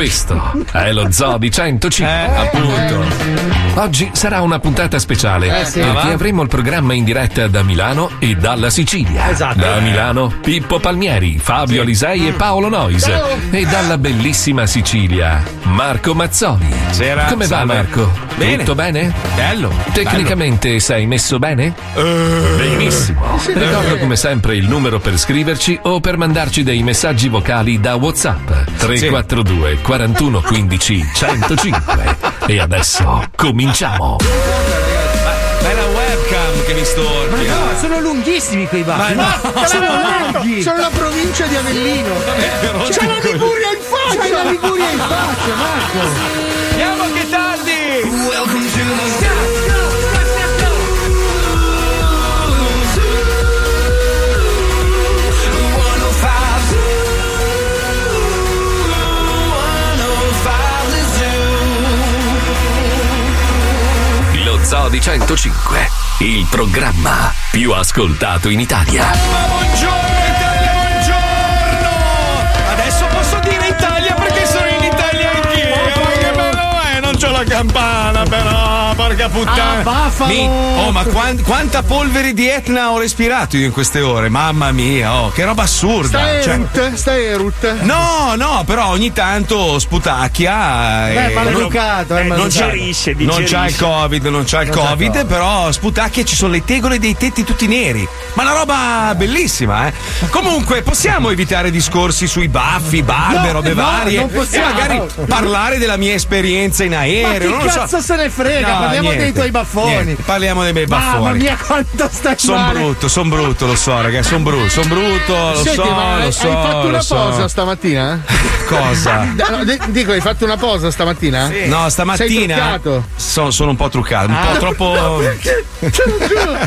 Questo è lo Zoo di 105. appunto. Oggi sarà una puntata speciale Eh, sì. perché va? avremo il programma in diretta da Milano e dalla Sicilia. Esatto. Da Milano Pippo Palmieri, Fabio Alisei e Paolo Nois. E dalla bellissima Sicilia Marco Mazzoni. Sera, Come va salve. Marco? Bene. Tutto bene? Bello. Tecnicamente sei messo bene? Benissimo. Ricordo come sempre il numero per scriverci o per mandarci dei messaggi vocali da WhatsApp 342 41 15 105. E adesso cominciamo. Bella webcam che mi storpia. Ma no, sono lunghissimi quei baffi. Ma no, sono no, lunghi. Sono la provincia di Avellino. Eh, C'è la Liguria in faccia! C'hai la Liguria in faccia, Marco. Andiamo che tardi! Lo Zoo di 105, il programma più ascoltato in Italia. Ma buongiorno Italia, buongiorno! Adesso posso dire Italia perché sono in Italia anch'io. Che bello è, non c'ho la campana però, porca puttana. Ah, Buffalo! Mi- oh, ma quan- quanta polvere di Etna ho respirato io in queste ore, mamma mia, oh, che roba assurda. Sta Cioè- Erut, sta Erut. No, no, però ogni tanto sputacchia. Beh, e- maleducato, è non maleducato. c'ha, Digerisce, non c'ha il covid, non c'ha il Non c'ha covid, Covid. però sputacchia ci sono le tegole dei tetti tutti neri. Ma una roba bellissima, eh. Comunque, possiamo evitare discorsi sui baffi, barbe, No, robe no, varie. non possiamo. E magari parlare della mia esperienza in Ma aereo. chi non lo so. cazzo se ne frega? No, Parliamo niente, dei tuoi baffoni. niente, Parliamo dei miei Mamma baffoni. mia, quanto stai Sono male. brutto, sono brutto, lo so, ragazzi, sono brutto, sono brutto, lo Senti, so, ma lo hai, so. hai fatto una so. posa stamattina? Cosa? No, di- dico, hai fatto una posa stamattina? No, Sei stamattina truccato? sono, sono un po' truccato, un po' Ah. troppo. No, perché?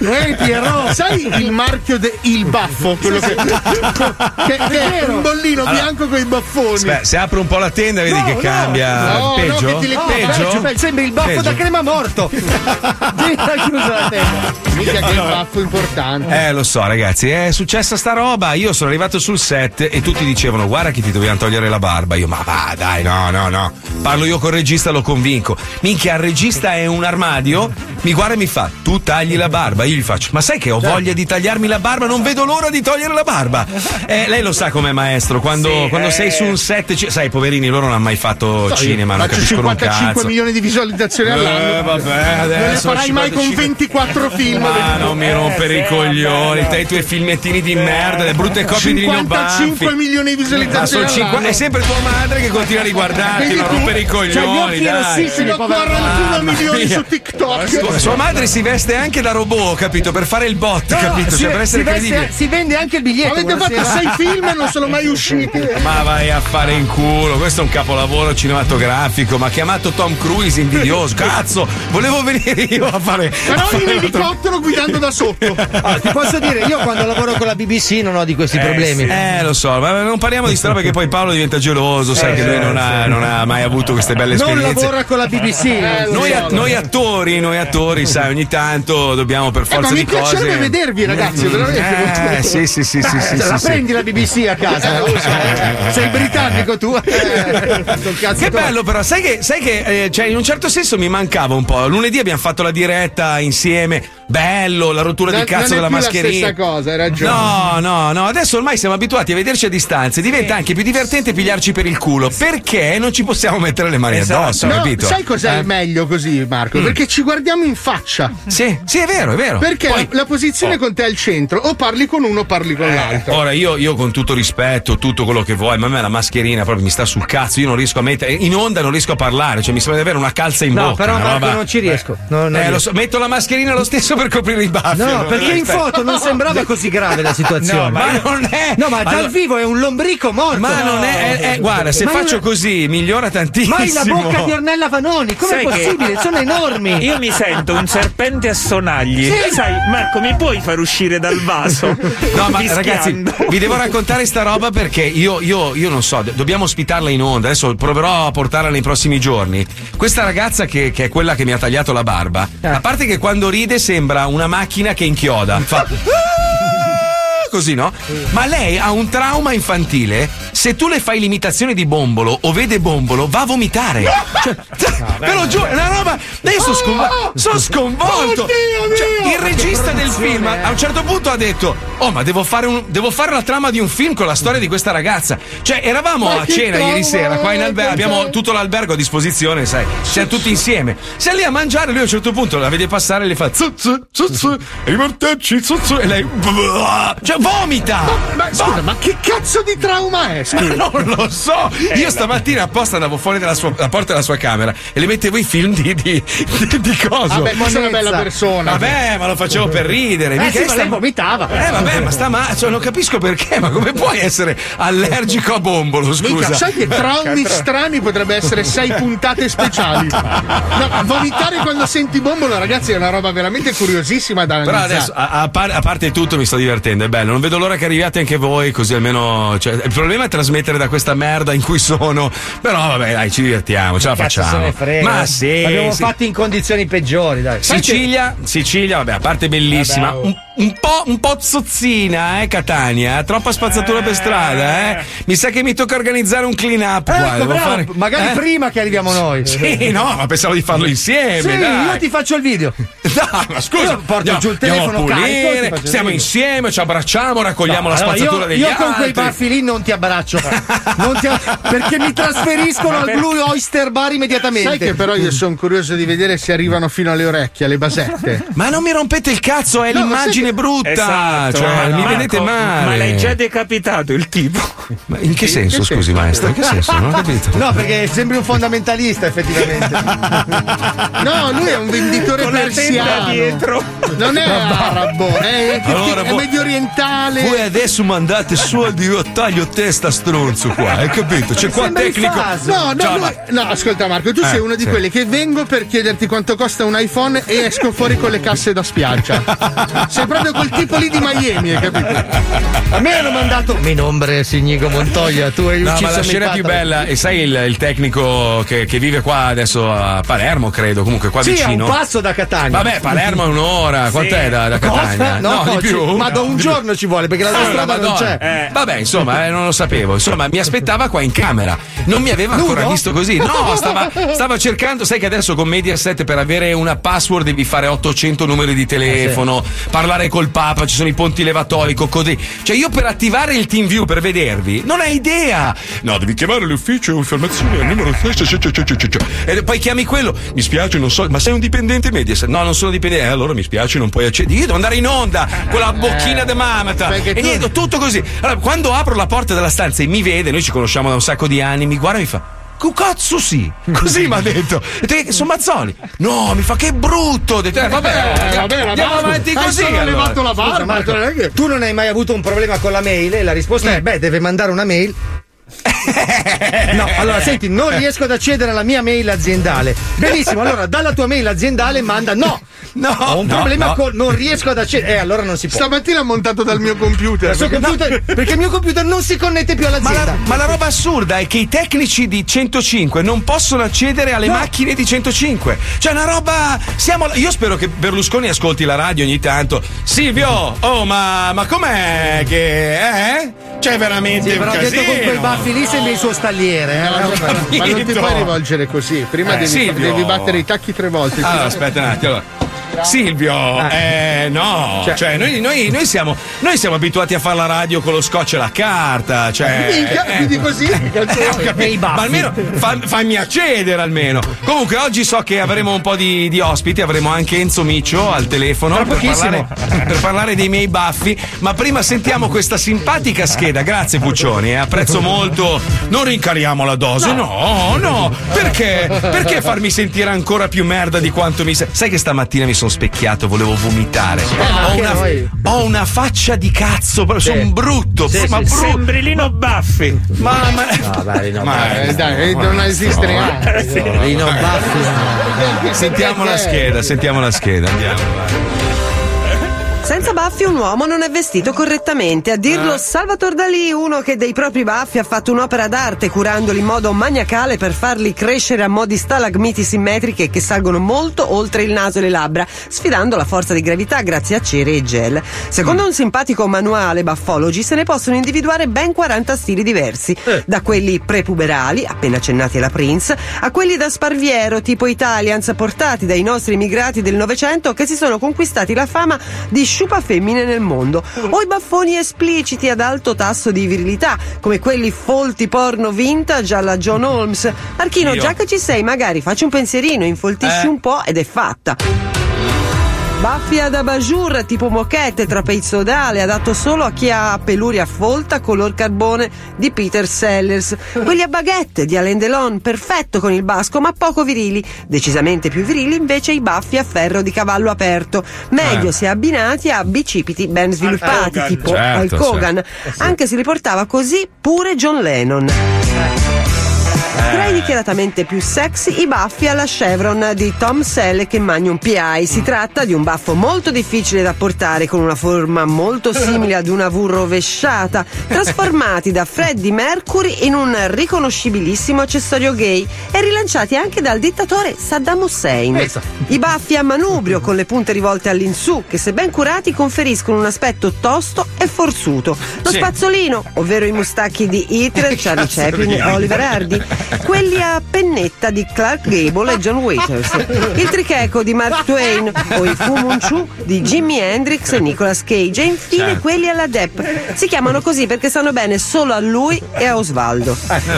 Ehi, Piero, sai il marchio del baffo? Quello che, che, che è un bollino Allora. bianco con i baffoni. Aspetta, se apro un po' la tenda, vedi No, che no, cambia. no, no, peggio? che ti le- peggio? Peggio, sembri il baffo Peggio. da crema morto. Gira chiusa la testa. Mica che baffo importante. Eh, lo so, ragazzi, è successa sta roba. Io sono arrivato sul set e tutti dicevano: Guarda che ti dobbiamo togliere la barba. Io, ma va, dai, no, no, no. Parlo io col regista, lo convinco. Minchia, il regista è un armadio. Mi guarda e mi fa: Tu tagli la barba. Io gli faccio: Ma sai che ho voglia di tagliarmi la barba? Non vedo l'ora di togliere la barba. Eh, lei lo sa com'è maestro. Quando, Sì, quando eh. sei su un set, sai, poverini, loro non hanno mai fatto cinema, non capiscono un 55 cazzo. milioni di visualizzazioni all'anno. Eh, vabbè, non ne farai mai con 55. 24 film. Ma non mi rompere i sì, coglioni, te i tuoi filmettini di merda, le brutte copie di Lino 55 Banfi. milioni di Ma visualizzazioni cinque- all'anno. è sempre tua madre che continua a riguardarti, non rompere i gli coglioni, occhi dai. Ho povero 41 Mamma milioni mia. su TikTok. Sua, sua madre si veste anche da robot, capito? Per fare il bot, capito? si, Cioè, per essere si veste- credibile. si vende anche il biglietto. Avete fatto buonasera. 6 film e non sono mai usciti. Ma vai a fare in culo, questo è un capolavoro cinematografico, ma ha chiamato Tom Cruise invidioso. Cazzo, volevo venire io a fare. a Però fare in elicottero guidando da sotto. Ah, ti posso dire, io quando lavoro con la BBC non ho di questi problemi. Eh, lo so, ma non parliamo di roba che poi Paolo diventa geloso, sai che lui non ha, non ha mai avuto queste belle Non esperienze. lavora con la BBC. Noi, a- noi attori, noi attori, sai, ogni tanto dobbiamo per Eh, forza ma mi di cose. piacerebbe vedervi, ragazzi, veramente. Eh, sì, sì, sì, sì, sì, la sì, sì. prendi la BBC a casa? Sei britannico tu? Eh, Che tuo. bello però, sai che, sai che eh, cioè, in un certo senso mi mancava un po'. Lunedì abbiamo fatto la diretta insieme, bello, la rottura Non, di cazzo non è della più mascherina. la stessa cosa, hai ragione. No, no, no, adesso ormai siamo abituati a vederci a distanza, diventa anche più divertente pigliarci per il culo, perché non ci possiamo mettere le mani Esatto. addosso, No, capito? sai cos'è Eh? il meglio così, Marco? Perché ci guardiamo in faccia. Sì, sì, è vero, è vero. Perché Poi- la, la posizione con te è al centro, o parli con uno o parli con l'altro. Ora io, io con tutto rispetto, tutto quello che vuoi, ma a me la mascherina proprio mi sta sul cazzo, io non riesco a mettere, in onda non riesco a parlare, cioè mi sembra di avere una calza in No, bocca. però Marco roba- non ci ci riesco. No, non Eh, lo riesco. so, metto la mascherina lo stesso per coprire i baffi. No, perché in foto non sembrava così grave la situazione. No, ma non è. No, ma dal vivo è un lombrico morto. Ma non è, è- è- guarda, se Ma faccio io- così migliora tantissimo. Ma hai la bocca di Ornella Vanoni, com'è Sai che- possibile? Sono enormi. Io mi sento un serpente a sonagli. Sai, Marco, mi puoi far uscire dal vaso? No, ma ragazzi, vi devo raccontare sta roba perché io, io, io non so, do- dobbiamo ospitarla in onda. Adesso proverò a portarla nei prossimi giorni. Questa ragazza che, che è quella che mi ha tagliato la barba, a parte che quando ride sembra una macchina che inchioda. Fa. Così no? Ma lei ha un trauma infantile. Se tu le fai l'imitazione di Bombolo o vede Bombolo, va a vomitare. Cioè, ve lo giuro, è una roba. Io sono sconvolto. Sono sconvolto. Cioè, il regista del film a un certo punto ha detto: Oh, ma devo fare, un- devo fare la trama di un film con la storia di questa ragazza. Cioè, eravamo Ma a cena ieri sera qua in è, albergo. Abbiamo perché? tutto l'albergo a disposizione, sai. Siamo tutti insieme. Sei lì a mangiare, lui a un certo punto la vede passare e le fa zu zu zu zu, e i mortacci zu zu, e lei cioè vomita. Ma scusa, ma che cazzo di trauma è? Scusa. Non lo so. Io stamattina apposta andavo fuori dalla sua- la porta della sua camera e le mettevo i film di, di, di, di coso. Vabbè, ma sei una bella persona. Vabbè, ma lo facevo per ridere. Eh mica sì, ma sta- lei vomitava. Eh vabbè, ma sta ma cioè, non capisco perché, ma come puoi essere allergico a bombolo, scusa? Mica, sai che traumi strani potrebbe essere sei puntate speciali. No, ma vomitare quando senti bombolo, ragazzi, è una roba veramente curiosissima da Però analizzare. adesso, a, a par- a parte tutto, mi sto divertendo, è bello. Non vedo l'ora che arriviate anche voi, così almeno. Cioè, il problema è trasmettere da questa merda in cui sono. Però vabbè, dai, ci divertiamo, ce la Cazzo se facciamo. ne frega. Ma sì. L'abbiamo sì. fatti in condizioni peggiori, dai. Sicilia, Sicilia, vabbè, a parte bellissima, Vabbè, oh. un, un po', un po' zozzina, eh, Catania, eh, troppa spazzatura per strada, eh. Mi sa che mi tocca organizzare un clean up qua. Ecco, devo bravo, fare- magari eh? prima che arriviamo noi. Sì, no, ma pensavo di farlo insieme. Sì, dai. io ti faccio il video. Dai, ma scusa, Io porto andiamo- giù il telefono carico, pulire, stiamo vedere. insieme, ci abbracciamo, raccogliamo la Allora, spazzatura io, degli io altri. con quei baffi lì non ti abbraccio. Non ti- perché mi trasferiscono al Blue Oyster Bar immediatamente. Sai che però io sono curioso di vedere se arrivano fino alle orecchie, alle basette. Ma non mi rompete il cazzo, è No, ma l'immagine che- brutta. Esatto, cioè, ma mi Marco, vedete male. Ma l'hai già decapitato il tipo. Ma in che senso, che scusi, senso? maestro? In che senso? Non ho capito. No, perché sembri un fondamentalista, effettivamente. No, lui è un venditore Con persiano. dietro. Non è arabo, è, Allora, è voi- medio orientale. Voi adesso mandate soldi, io taglio testa stronzo qua, hai capito? C'è qua tecnico. No, no, Ciao, lui- no, ascolta Marco, tu Eh, sei uno di sì. quelli che vengo per chiederti quanto costa un iPhone e esco fuori con le casse da spiaggia. sei proprio quel tipo lì di Miami, hai capito? A me hanno mandato. Mi nombre Signigo Montoya, tu hai No, ucciso ma la scena più bella, e sai il, il tecnico che, che vive qua adesso a Palermo, credo, comunque qua Sì, a un vicino. passo da Catania. Vabbè, Palermo è un'ora, quant'è da, da Catania? No, di ci- più. ma da un giorno ci vuole perché Ah, l'autostrada non Madonna. c'è. Vabbè, insomma, eh, non lo sapevo. Insomma, mi aspettava qua in camera. Non mi aveva ancora Nudo? visto così. No, stava, stava cercando. Sai che adesso con Mediaset per avere una password devi fare 800 numeri di telefono, parlare col Papa, ci sono i ponti levatoi, così. Cioè, io per attivare il team view per vedervi, non hai idea. No, devi chiamare l'ufficio informazioni al numero. E poi chiami quello. Mi spiace, non so, ma sei un dipendente Mediaset? No, non sono dipendente. Eh, allora mi spiace, non puoi accedere. Io devo andare in onda con la bocchina de mamata. perché E tu- niente, tutto così. Allora, quando apro la porta della stanza e mi vede, noi ci conosciamo da un sacco di anni, mi guarda e mi fa. Cazzo sì? Così mi ha detto. "Eh, Sono Mazzoli. No, mi fa che brutto. Ho detto, eh, vabbè, Eh, vabbè, andiamo barba. avanti così. allora. levato la Scusa, barba. Marco, è che- tu non hai mai avuto un problema con la mail? E la risposta è: beh, deve mandare una mail. No, allora senti, non riesco ad accedere alla mia mail aziendale. Benissimo, allora dalla tua mail aziendale manda no. No, Ho un no, problema no. con non riesco ad accedere. Eh, allora non si può. Stamattina ho montato dal mio computer. Il suo perché- computer- perché il mio computer non si connette più Ma all'azienda. la, ma la roba assurda è che i tecnici di 105 non possono accedere alle macchine di 105. Cioè, una roba. Siamo. Io spero che Berlusconi ascolti la radio ogni tanto. Silvio, oh, ma, ma com'è che. Eh? C'è veramente Sì, un casino. Sembri il suo stalliere. eh. Ma non, ma non ti puoi rivolgere così. Prima Eh, devi, devi battere i tacchi tre volte. Allora, aspetta un attimo. Silvio, eh, no, cioè, Cioè- noi, noi- noi siamo, noi siamo abituati a fare la radio con lo scotch e la carta, cioè. Minchia, eh, quindi così, eh, vuoi? capito, ma almeno fa- fammi accedere almeno. Comunque oggi so che avremo un po' di, di ospiti, avremo anche Enzo Miccio al telefono per parlare, per parlare dei miei baffi, ma prima sentiamo questa simpatica scheda. Grazie Puccioni, eh, apprezzo molto. Non rincariamo la dose, no, no. Perché? Perché farmi sentire ancora più merda di quanto mi? Sai che stamattina mi sono specchiato, volevo vomitare. Ho anche una, ho una faccia di cazzo, sono brutto, Sì, ma sì, brutto. Sembrilino Baffi. Ma, ma- No, dai, Rino Ma- Eh, dai, eh, non esiste neanche. Baffi. Rino Baffi. Sentiamo la scheda, sentiamo la scheda, andiamo. vai. Senza baffi un uomo non è vestito correttamente. A dirlo Salvatore Dalì, uno che dei propri baffi ha fatto un'opera d'arte curandoli in modo maniacale per farli crescere a mo' di stalagmiti simmetriche che salgono molto oltre il naso e le labbra, sfidando la forza di gravità grazie a cere e gel. Secondo un simpatico manuale Baffology se ne possono individuare ben 40 stili diversi, da quelli prepuberali, appena accennati alla Prince, a quelli da sparviero tipo Italians portati dai nostri immigrati del Novecento che si sono conquistati la fama di sciupa femmine nel mondo, o i baffoni espliciti ad alto tasso di virilità, come quelli folti porno vintage alla John Holmes. Marchino, Io. già che ci sei, magari facci un pensierino, infoltisci Eh. un po' ed è fatta. Baffi ad abajur tipo moquette trapezoidale adatto solo a chi ha peluria folta color carbone di Peter Sellers. Quelli a baguette di Alain Delon, perfetto con il basco ma poco virili. Decisamente più virili invece i baffi a ferro di cavallo aperto. Meglio Eh. se abbinati a bicipiti ben sviluppati Hogan, tipo certo, Hulk Hogan. Anche se li portava così pure John Lennon. Tra i dichiaratamente più sexy i baffi alla chevron di Tom Selleck e Magnum PI. Si tratta di un baffo molto difficile da portare con una forma molto simile ad una V rovesciata, trasformati da Freddie Mercury in un riconoscibilissimo accessorio gay e rilanciati anche dal dittatore Saddam Hussein. I baffi a manubrio con le punte rivolte all'insù che se ben curati conferiscono un aspetto tosto e forzuto. Lo spazzolino, ovvero i mustacchi di Hitler, Charlie Chaplin e Oliver Hardy, quelli a pennetta di Clark Gable e John Waiters, il tricheco di Mark Twain o i Fu Manchu di Jimi Hendrix e Nicolas Cage e infine Certo. quelli alla Depp. Si chiamano così perché stanno bene solo a lui e a Osvaldo.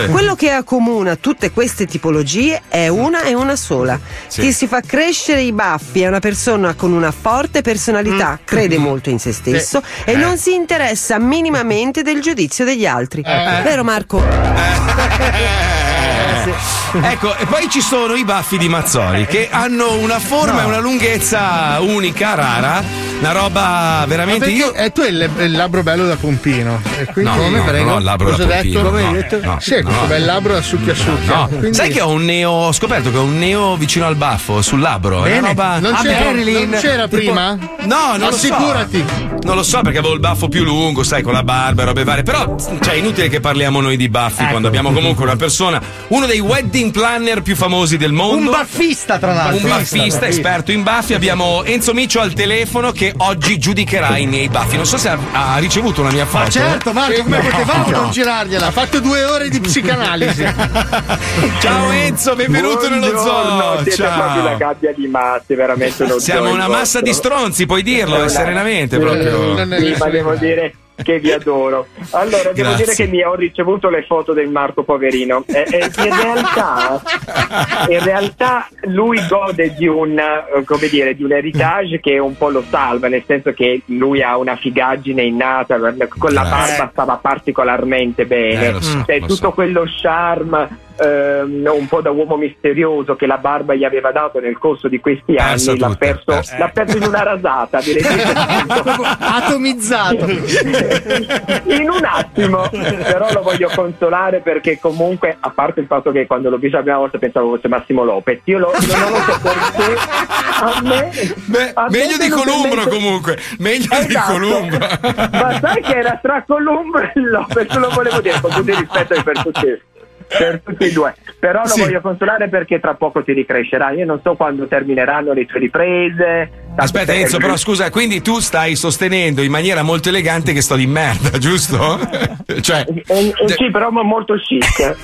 Quello che accomuna tutte queste tipologie è una e una sola. Sì. Chi si fa crescere i baffi è una persona con una forte personalità, crede molto in se stesso e non si interessa minimamente del giudizio degli altri. Vero Marco? Ecco, e poi ci sono i baffi di Mazzoli che hanno una forma e una lunghezza unica, rara, una roba veramente. Io. eh, tu hai il, il labbro bello da pompino. E quindi No, no, prego? no, il labbro Cosa da pompino, detto? no, Come hai detto? no, sì, no. questo bel labbro da succhia succhia. No, Quindi- sai che ho un neo. Ho scoperto che ho un neo vicino al baffo, sul labbro. È Bene. una roba. Non A c'era, Marilyn, non c'era tipo- prima? No, non Assicurati. lo so. Non lo so perché avevo il baffo più lungo, sai, con la barba e robe varie. Però, cioè, è inutile che parliamo noi di baffi quando abbiamo comunque una persona, uno dei wedding planner più famosi del mondo. Un baffista, tra l'altro. Un baffista esperto in baffi. Abbiamo Enzo Miccio al telefono che oggi giudicherà i miei baffi. Non so se ha, ha ricevuto una mia foto. Ma certo, Marco, come potevamo non girargliela? Ha fatto due ore di psicanalisi. Ciao Enzo, benvenuto nello Buongiorno, zoo. siete proprio una Ciao. gabbia di masse, veramente Siamo una massa vostro. di stronzi, puoi dirlo, eh, serenamente Eh, proprio. non è- Sì, ma devo dire che vi adoro. Allora, devo Grazie. dire che mi ho ricevuto le foto del Marco Poverino. E, e in, realtà, in realtà lui gode di un, eh, come dire, di un heritage che un po' lo salva, nel senso che lui ha una figaggine innata, con la barba stava particolarmente bene. Eh, so, Cioè, tutto so. quello charme ehm, un po' da uomo misterioso che la barba gli aveva dato nel corso di questi Perso anni l'ha tutto, perso, perso. l'ha perso in una rasata direi Atomizzato. in un attimo però lo voglio consolare perché comunque a parte il fatto che quando l'ho visto la prima volta pensavo fosse Massimo Lopez io lo, non lo so perché a me, Beh, a me meglio di Columbro mente- comunque, meglio di Esatto. Columbro. ma sai che era tra Columbro e Lopez lo volevo dire con tutto il rispetto per tutti per tutti e due però lo Sì. voglio consolare perché tra poco ti ricrescerà io non so quando termineranno le tue riprese Aspetta Enzo, però scusa, quindi tu stai sostenendo in maniera molto elegante che sto di merda, giusto? cioè, Eh, eh, sì, però molto chic.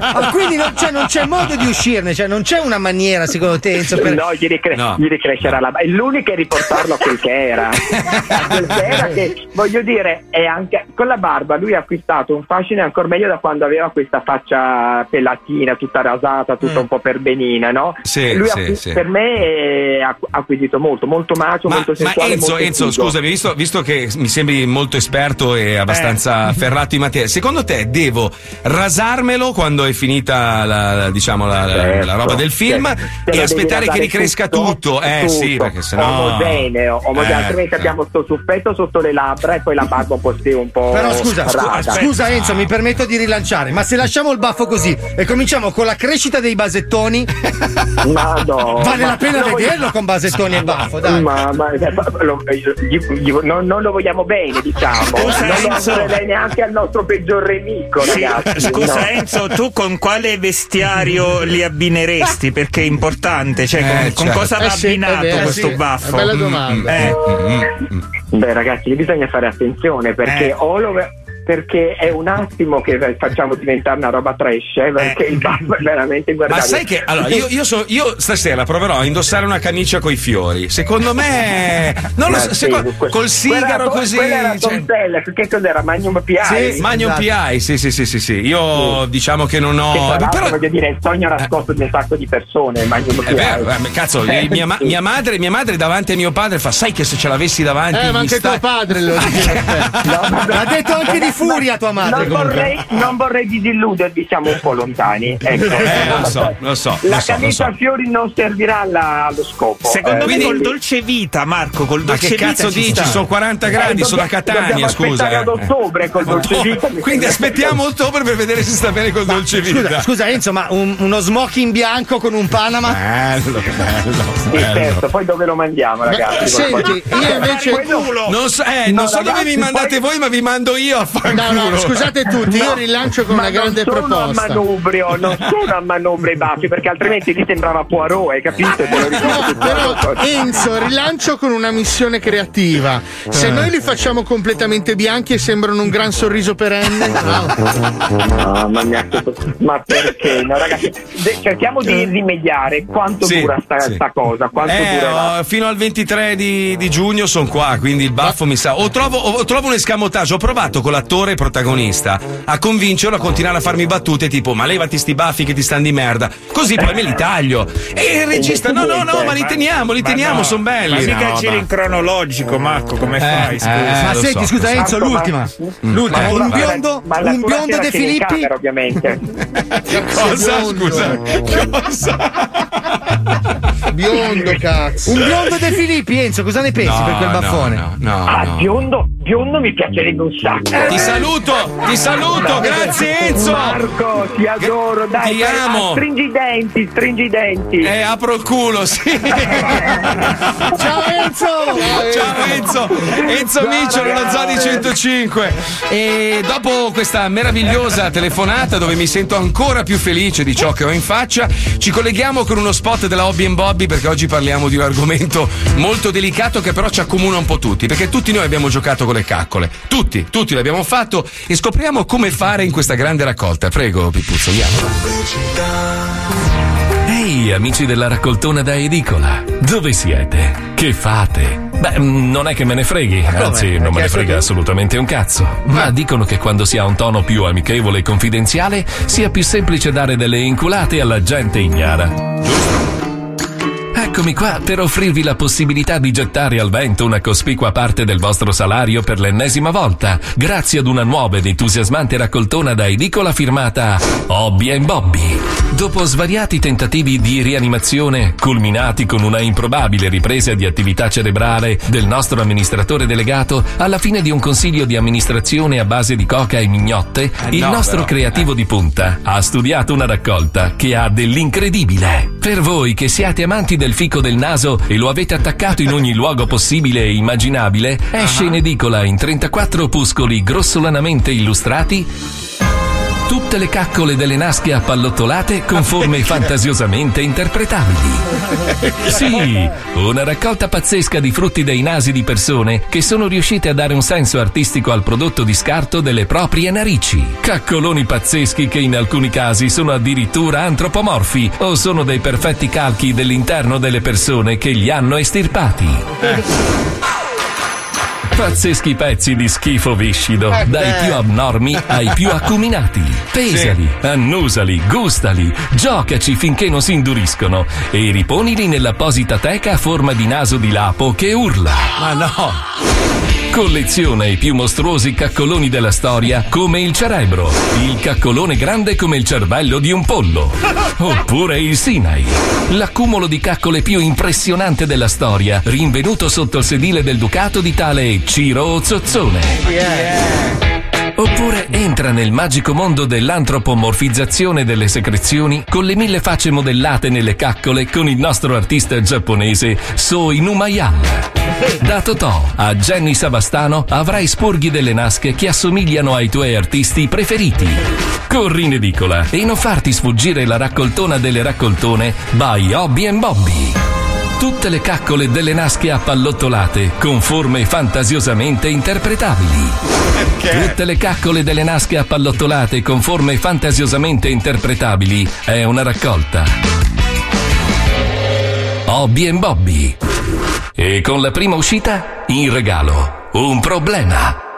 Ah, quindi non, cioè, non c'è modo di uscirne, cioè non c'è una maniera secondo te Enzo per... No, gli, ricre- gli ricrescerà la barba. L'unica è riportarlo a quel che era. A quel che era che, voglio dire, è anche con la barba lui ha acquistato un fascino ancora meglio da quando aveva questa faccia pelatina, tutta rasata, tutta un po' perbenina, no? Mm. Sì, lui sì, ha- sì. per me eh, ha ha acquisito molto, molto macio, Ma, molto ma sensuale. Enzo, molto Enzo, figo. scusami, visto, visto che mi sembri molto esperto e Eh. abbastanza afferrato in materia, secondo te devo rasarmelo quando è finita la, la- diciamo, la, Certo, la roba del film certo. E aspettare che ricresca tutto? tutto, Eh sì, tutto. perché sennò. omogeneo, omogeneo, Eh, altrimenti eh. abbiamo sto suffetto sotto le labbra e poi la barba un po' sì, un po' Però scusa, scu- scusa Enzo, mi permetto di rilanciare, ma se lasciamo il baffo così e cominciamo con la crescita dei basettoni, Ma no, vale ma la pena vederlo con basettoni e baffo, dai. Ma, ma- eh, lo- gli- gli- non, non lo vogliamo bene, diciamo. Scusa, non lo Enzo. augurerei neanche al nostro peggior nemico, Sì, ragazzi. Scusa no. Enzo, tu con quale vestiario li abbineresti? Perché è importante, cioè con, Eh, con certo. cosa va Eh sì, è abbinato vero, questo sì, baffo? bella domanda. Eh. Beh, ragazzi, bisogna fare attenzione perché Eh. o lo. Perché è un attimo che facciamo diventare una roba trash, eh, perché il baffo è veramente Ma guardate. sai che allora io, io, so- io stasera proverò a indossare una camicia coi fiori. Secondo me, non lo Ma so, sì, secondo- que- col sigaro quella- così. Quella era cioè- Tom Selleck, che cos'era? Magnum PI? Sì, Magnum esatto. PI, sì, sì, sì, sì, sì. Io diciamo che non ho. Che però- voglio dire, il sogno nascosto di un sacco di persone, Magnum Eh PI. beh, eh, cazzo, Eh, mia, ma- sì. mia madre, mia madre davanti a mio padre fa, sai che se ce l'avessi davanti. Eh, ma anche sta- tuo padre lo dice. L'ha detto anche di furia tua madre. Non vorrei, non vorrei disilludervi, siamo un po' lontani. Ecco. Eh, lo so, lo so. La lo so, camicia so. a fiori non servirà alla- allo scopo. Secondo Eh, me quindi- col dolce vita, Marco, col Ma dolce che vita cazzo ci dici? Sono 40 gradi, eh, sono a Catania, scusa. ad eh. ottobre col dolce vita. Quindi aspettiamo ottobre per vedere se sta bene col dolce vita. Scusa, scusa Enzo, ma un- uno smoking bianco con un Panama? Bello, bello, Sì, bello. certo, poi dove lo mandiamo, ragazzi? senti, io invece- Non so, eh, non No, so dove ragazzi, mi mandate poi- voi, ma vi mando io a fanculo. No, no, scusate tutti, io No, rilancio con ma una grande non sono a proposta. manubrio, non sono a manubrio i baffi, perché altrimenti lì sembrava Poirot, hai capito? Te lo ricordo No, però Enzo, rilancio con una missione creativa. Se Eh. noi li facciamo completamente bianchi e sembrano un gran sorriso perenne, Mamma mia, questo- ma perché? No, ragazzi, de- cerchiamo di rimediare quanto Sì, dura sta, sì. sta cosa, quanto Eh, oh, fino al 23 di, di giugno sono qua, quindi il baffo mi sa. O trovo, o trovo un escamotage. Ho provato con l'attore protagonista a convincerlo a continuare a farmi battute tipo: Ma levati sti baffi che ti stanno di merda. Così poi me li taglio. E il regista: No, no, no, ma li teniamo, li Ma teniamo, no, sono belli. Ma mica No, giri ma- in cronologico, Marco, come fai? Scusa. eh, ma senti, so, scusa. Enzo, Marco, l'ultima. ma- L'ultima. ma Un biondo, un biondo c'era De Filippi. camera, ovviamente. Cosa? Scusa, cosa? Biondo cazzo. Un biondo De Filippi, Enzo, cosa ne pensi per quel baffone? No, no, Ah, no. biondo, biondo mi piacerebbe un sacco. Ti saluto, ti saluto, grazie Enzo. Marco, ti adoro, dai. Ti dai, amo. ah, Stringi i denti, stringi i denti. Eh, apro il culo, sì. Ciao Enzo! Ciao Enzo, Enzo Miccio nello Zoni 105 e dopo questa meravigliosa telefonata dove mi sento ancora più felice di ciò che ho in faccia ci colleghiamo con uno spot della Hobby Bobby perché oggi parliamo di un argomento molto delicato che però ci accomuna un po' tutti perché tutti noi abbiamo giocato con le caccole tutti, tutti l'abbiamo fatto e scopriamo come fare in questa grande raccolta prego Pippuzzo andiamo Ehi, amici della raccoltona da edicola, dove siete? Che fate? Beh, mm, non è che me ne freghi, anzi, non me ne frega assolutamente un cazzo. Ma dicono che quando si ha un tono più amichevole e confidenziale sia più semplice dare delle inculate alla gente ignara. Eccomi qua per offrirvi la possibilità di gettare al vento una cospicua parte del vostro salario per l'ennesima volta, grazie ad una nuova ed entusiasmante raccoltona da edicola firmata Hobby and Bobby. Dopo svariati tentativi di rianimazione, culminati con una improbabile ripresa di attività cerebrale del nostro amministratore delegato, alla fine di un consiglio di amministrazione a base di coca e mignotte, il no, nostro però, creativo di punta ha studiato una raccolta che ha dell'incredibile. Per voi che siete amanti del fico del naso e lo avete attaccato in ogni luogo possibile e immaginabile, esce in edicola in 34 opuscoli grossolanamente illustrati Tutte le caccole delle nasche appallottolate con forme fantasiosamente interpretabili. Sì, una raccolta pazzesca di frutti dei nasi di persone che sono riuscite a dare un senso artistico al prodotto di scarto delle proprie narici. Caccoloni pazzeschi che in alcuni casi sono addirittura antropomorfi o sono dei perfetti calchi dell'interno delle persone che li hanno estirpati. Pazzeschi pezzi di schifo viscido, dai più abnormi ai più acuminati. Pesali, annusali, gustali, giocaci finché non si induriscono e riponili nell'apposita teca a forma di naso di lapo che urla. Ma no! Colleziona i più mostruosi caccoloni della storia come il cerebro, il caccolone grande come il cervello di un pollo, oppure il Sinai, l'accumulo di caccole più impressionante della storia, rinvenuto sotto il sedile del ducato di tale Ciro Zozzone. Oppure entra nel magico mondo dell'antropomorfizzazione delle secrezioni con le mille facce modellate nelle caccole con il nostro artista giapponese So Inumayal. Da Totò a Jenny Savastano avrai sporghi delle nasche che assomigliano ai tuoi artisti preferiti. Corri in edicola e non farti sfuggire la raccoltona delle raccoltone by Hobby Bobby. Tutte le caccole delle nasche appallottolate con forme fantasiosamente interpretabili. Tutte le caccole delle nasche appallottolate con forme fantasiosamente interpretabili è una raccolta. Hobby and Bobby. E con la prima uscita, in regalo, un problema.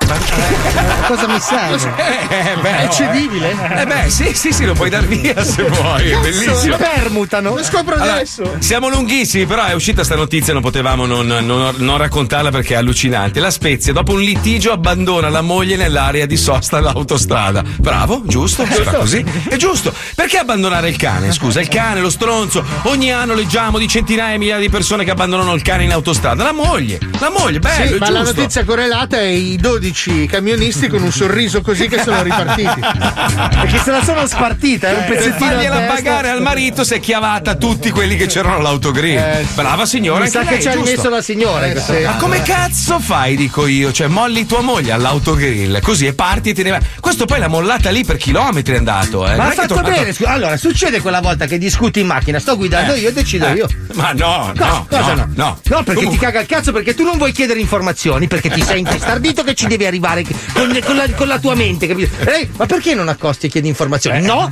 Cosa mi serve? Eh, beh, È no, cedibile? eh. Eh beh, sì, sì, sì, lo puoi dar via se vuoi, è bellissimo. Permutano. Lo scopro Allora, adesso. siamo lunghissimi, però è uscita sta notizia, non potevamo non, non- non raccontarla perché è allucinante. La Spezia, dopo un litigio, abbandona la moglie nell'area di sosta all'autostrada. Bravo, giusto? Si fa così? È giusto. Perché abbandonare il cane? Scusa, il cane, lo stronzo. Ogni anno leggiamo di centinaia e migliaia di persone che abbandonano il cane in autostrada. La moglie, la moglie, bello, Sì, ma la giusto. notizia correlata è i 12 camionisti con un sorriso così che sono ripartiti. Perché se la sono spartita, è un Per pezzettino a fargliela pagare al marito si è chiavata tutti quelli che c'erano all'autogrill. Brava signora, Mi sa che ci ha rimesso la signora. in questo Ma come cazzo fai, dico io? Cioè, molli tua moglie all'autogrill così e parti e te ne vai. Questo poi l'ha mollata lì per chilometri è andato, eh. Ma ha fatto tornato- bene. scusa. Allora, succede quella volta che discuti in macchina, sto guidando Eh. io e decido Eh. io. Ma no, no, cosa no, no? no. perché Comunque- ti caga il cazzo, perché tu non vuoi chiedere informazioni, perché ti sei intestardito che ci devi arrivare con, con la, con la tua mente, capito? Ehi, ma perché non accosti e chiedi informazioni? No,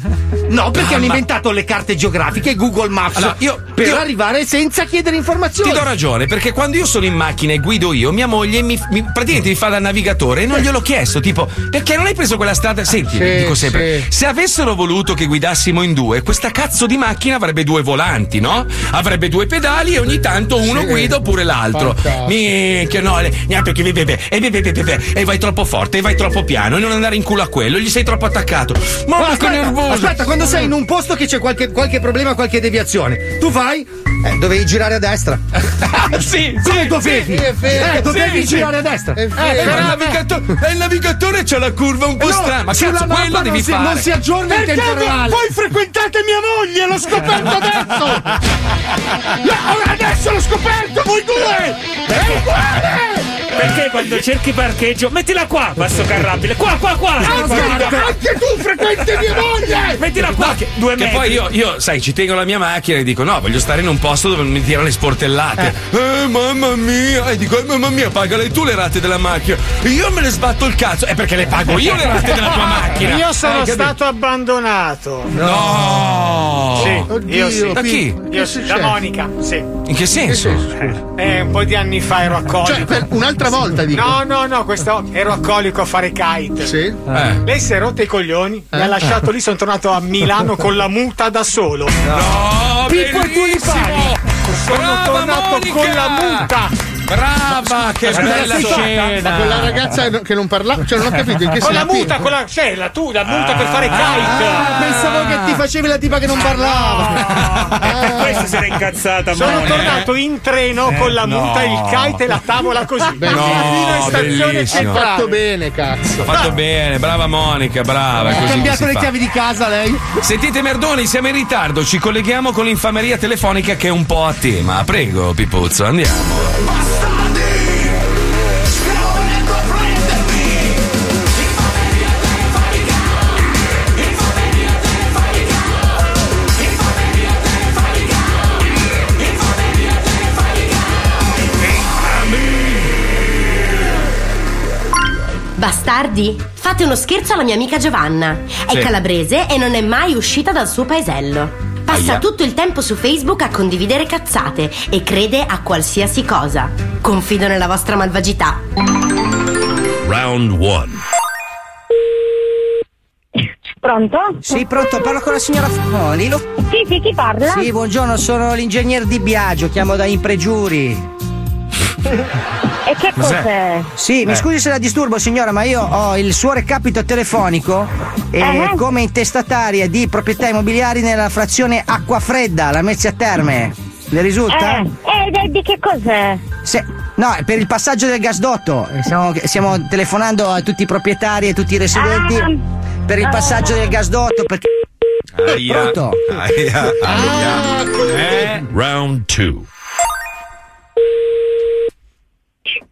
no, perché Ah, hanno ma- inventato le carte geografiche e Google Maps Allora, io- per io- arrivare senza chiedere informazioni. Ti do ragione, perché quando io sono in macchina e guido io, mia moglie mi, mi- praticamente mi fa da navigatore e non gliel'ho chiesto, tipo, perché non hai preso quella strada? Senti, Sì, dico sempre, sì. se avessero voluto che guidassimo in due, questa cazzo di macchina avrebbe due volanti, no? Avrebbe due pedali e ogni tanto uno Sì. guida oppure l'altro. Minchia, no, perché e e vai troppo forte, e vai troppo piano, e non andare in culo a quello, gli sei troppo attaccato. Ma No, che aspetta, nervoso! aspetta, quando sei in un posto che c'è qualche, qualche problema, qualche deviazione, tu fai? Eh, dovevi girare a destra. sì, Come sì, dovevi? sì, eh, dovevi Sì, girare a destra. È Eh, il, navigato- eh, il navigatore c'ha la curva un po' No, strana. Ma cazzo, quello non devi si, fare. non si aggiorna in Perché tempo reale. voi frequentate mia moglie, l'ho scoperto adesso! Adesso l'ho scoperto, voi due! È uguale! Perché quando cerchi parcheggio, mettila qua, passo carrabile. Qua, qua, qua. Anche, anche tu frequenti mia moglie! Mettila qua, che due Che metri. poi io, io, sai, ci tengo la mia macchina e dico: no, voglio stare in un posto dove non mi tirano le sportellate. Eh, mamma mia! E dico: eh, mamma mia, pagale tu le rate della macchina. Io me le sbatto il cazzo. È perché le pago io le rate della tua macchina. Io sono Eh, stato abbandonato. No! Sì, Oddio, io sì. Da chi? Che Io sì, da? Monica, sì. In che senso? Eh, un po' di anni fa ero alcolico. Cioè, per un'altra volta dico. No, no, no, questo ero alcolico a fare kite. Sì? Eh. Lei si è rotta i coglioni, mi ha lasciato lì, sono tornato a Milano con la muta da solo. No, Pippo e Tulipani. Sono Brava, tornato Monica! con la muta. Brava, che bella Ma scena. quella ragazza che non parlava, cioè non ho capito in che Con la muta, con la, cioè, la, tu, la muta per fare Ah, kite. pensavo che ti facevi la tipa che non parlava. Per questo si era incazzata Sono Monica. tornato in treno con la muta, il kite e la tavola così. No, Fino in stazione bellissimo. Hai fatto centrale. bene, cazzo. Ho fatto bene, brava Monica, brava. Ha cambiato le fa. chiavi di casa lei? Sentite Merdoni, siamo in ritardo, ci colleghiamo con l'infameria telefonica che è un po' a tema. Prego, Pipuzzo, andiamo. Bastardi, fate uno scherzo alla mia amica Giovanna. È Sì. calabrese e non è mai uscita dal suo paesello. Passa Aia. tutto il tempo su Facebook a condividere cazzate e crede a qualsiasi cosa. Confido nella vostra malvagità. Round 1. Pronto? Sì, pronto, parlo con la signora Foni. Lo... Sì, sì, chi parla? Sì, buongiorno, sono l'ingegner Di Biagio, chiamo da Impregiuri. E che cos'è? Sì, mi Eh. scusi se la disturbo signora, ma io ho il suo recapito telefonico eh, Eh. come intestataria di proprietà immobiliari nella frazione Acquafredda, la Mezzia Terme. Le risulta? Eh, eh, di che cos'è? Se- no, è per il passaggio del gasdotto. Eh, Stiamo, stiamo telefonando a tutti i proprietari e tutti i residenti Ah. per il passaggio del gasdotto. Perché... Aia. Pronto? Aia, aia. Eh? Round 2.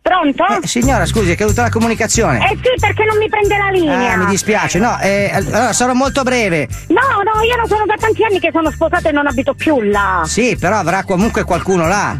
Pronto? Eh, signora, scusi, è caduta la comunicazione. Eh sì, perché non mi prende la linea. Ah, mi dispiace, no, eh, allora sarò molto breve. No, no, io non sono da tanti anni che sono sposata e non abito più là. Sì, però avrà comunque qualcuno là.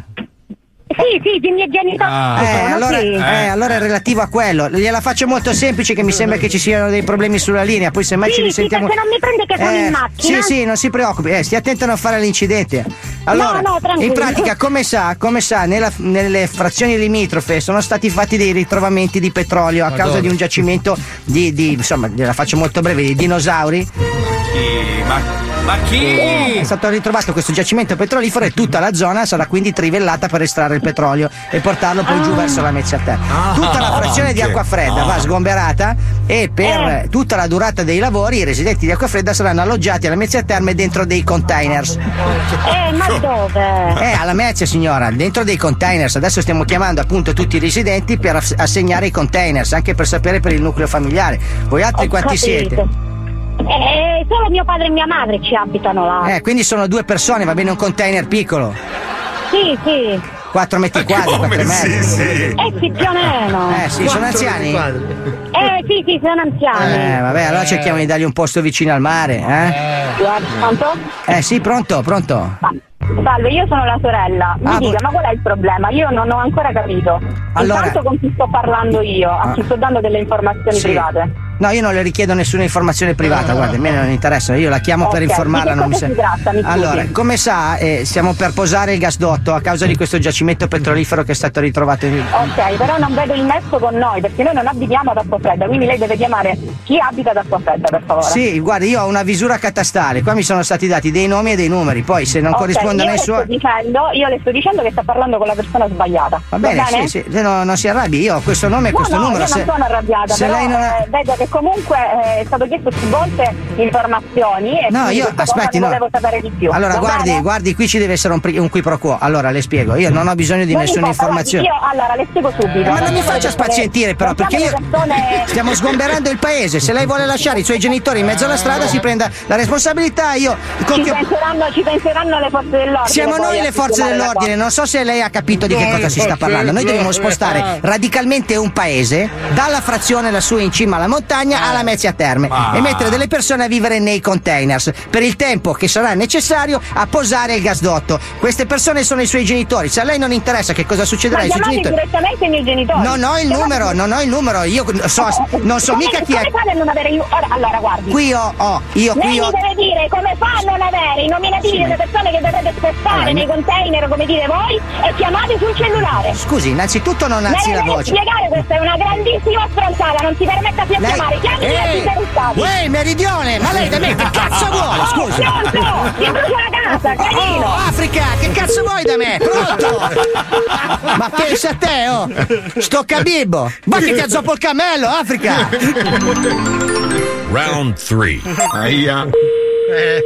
Sì, sì, i miei genitori Eh, sono allora, qui. eh, allora è relativo a quello. Gliela faccio molto semplice che mi sembra che ci siano dei problemi sulla linea, poi semmai Sì, ci sì, risentiamo. perché non mi prende che sono Eh, in macchina. Sì, sì, non si preoccupi, eh, stia attento a non fare l'incidente. Allora, No, no, in pratica, come sa, come sa nella- nelle frazioni limitrofe sono stati fatti dei ritrovamenti di petrolio a causa Madonna. di un giacimento di, di- insomma, gliela faccio molto breve, di dinosauri. Chi? Ma, ma chi? È stato ritrovato questo giacimento petrolifero e tutta la zona sarà quindi trivellata per estrarre il petrolio e portarlo poi giù verso la Mezzia Terra. Ah, Tutta la frazione di acqua fredda va Ah. sgomberata e per tutta la durata dei lavori i residenti di acqua fredda saranno alloggiati alla Mezzia Terme dentro dei containers. Eh, ma dove? Eh, alla Mezzia signora, dentro dei containers. Adesso stiamo chiamando appunto tutti i residenti per ass- assegnare i containers, anche per sapere per il nucleo familiare. Voi altri Ho quanti capito. siete? Eh, solo mio padre e mia madre ci abitano là. Eh, quindi sono due persone, va bene un container piccolo. Sì, sì. 4 metri quadri, 4 metri. Eh sì, più o meno. Eh sì, sono anziani? Eh sì, sì, sono anziani. Eh, vabbè, allora cerchiamo di dargli un posto vicino al mare, eh? Guarda, Pronto? Eh sì, pronto, pronto. Salve, io sono la sorella. Mi Ah, dica, ma qual è il problema? Io non ho ancora capito. Allora- Intanto con chi sto parlando io? A chi Ah. sto dando delle informazioni Sì. private? No, io non le richiedo nessuna informazione privata, guarda, a me non interessa, io la chiamo per Ok, informarla. non mi si tratta, mi? Allora, come sa, eh, stiamo per posare il gasdotto a causa di questo giacimento petrolifero che è stato ritrovato in. Ok, però non vedo il nesso con noi perché noi non abitiamo ad Acquafredda, quindi lei deve chiamare chi abita ad Acquafredda, per favore. Sì, guardi, io ho una visura catastale, qua mi sono stati dati dei nomi e dei numeri, poi se non Ok, corrispondono ai suoi. dicendo, io le sto dicendo che sta parlando con la persona sbagliata. Va bene, sì, sì, se no- non si arrabbi, io ho questo nome e No, questo no, numero. io se, non sono arrabbiata, se però lei non ha- eh, vedo che comunque eh, è stato chiesto più volte informazioni e No, io aspetti, no. volevo sapere di più. Allora, guardi, guardi, qui ci deve essere un, un qui pro quo. Allora, le spiego, io non ho bisogno di Non nessuna importa, informazione. guardi, Io allora le spiego subito. Ma non mi faccia spazientire però, perché io persone- stiamo sgomberando il paese. Se lei vuole lasciare i suoi genitori in mezzo alla strada, si prenda la responsabilità. Io Ci che- penseranno, ci penseranno le forze dell'ordine. siamo noi le forze dell'ordine, non so se lei ha capito di che cosa si sta parlando. Noi dobbiamo spostare radicalmente un paese dalla frazione lassù in cima alla montagna alla Mezzia Terme Ah. e mettere delle persone a vivere nei containers per il tempo che sarà necessario a posare il gasdotto. Queste persone sono i suoi genitori. Se a lei non interessa che cosa succederà ai suoi genitori. direttamente i miei genitori. Non ho il numero, non ho il numero, io so, non so Come- mica chi è. Come fa a non avere ora, allora guardi. Qui ho, ho, io Lei qui mi ho. deve dire come fa a non avere i nominativi delle persone che dovete spostare Allora, nei mi- container, come dire voi, e chiamate sul cellulare. Scusi, innanzitutto non alzi la voce. spiegare, questa è una grandissima stronzata, non si permetta più a Lei- chiamare, chiami i Ehi! interessati. Uè, meridione, ma lei da me che cazzo vuole? Scusi. Pronto? Ti brucio la casa, carino. Oh, Africa, che cazzo vuoi da me? Pronto? Ma pensa a te, oh! Sto cabibbo! Ma che ti azzoppo il cammello, Africa! Round 3. Aia.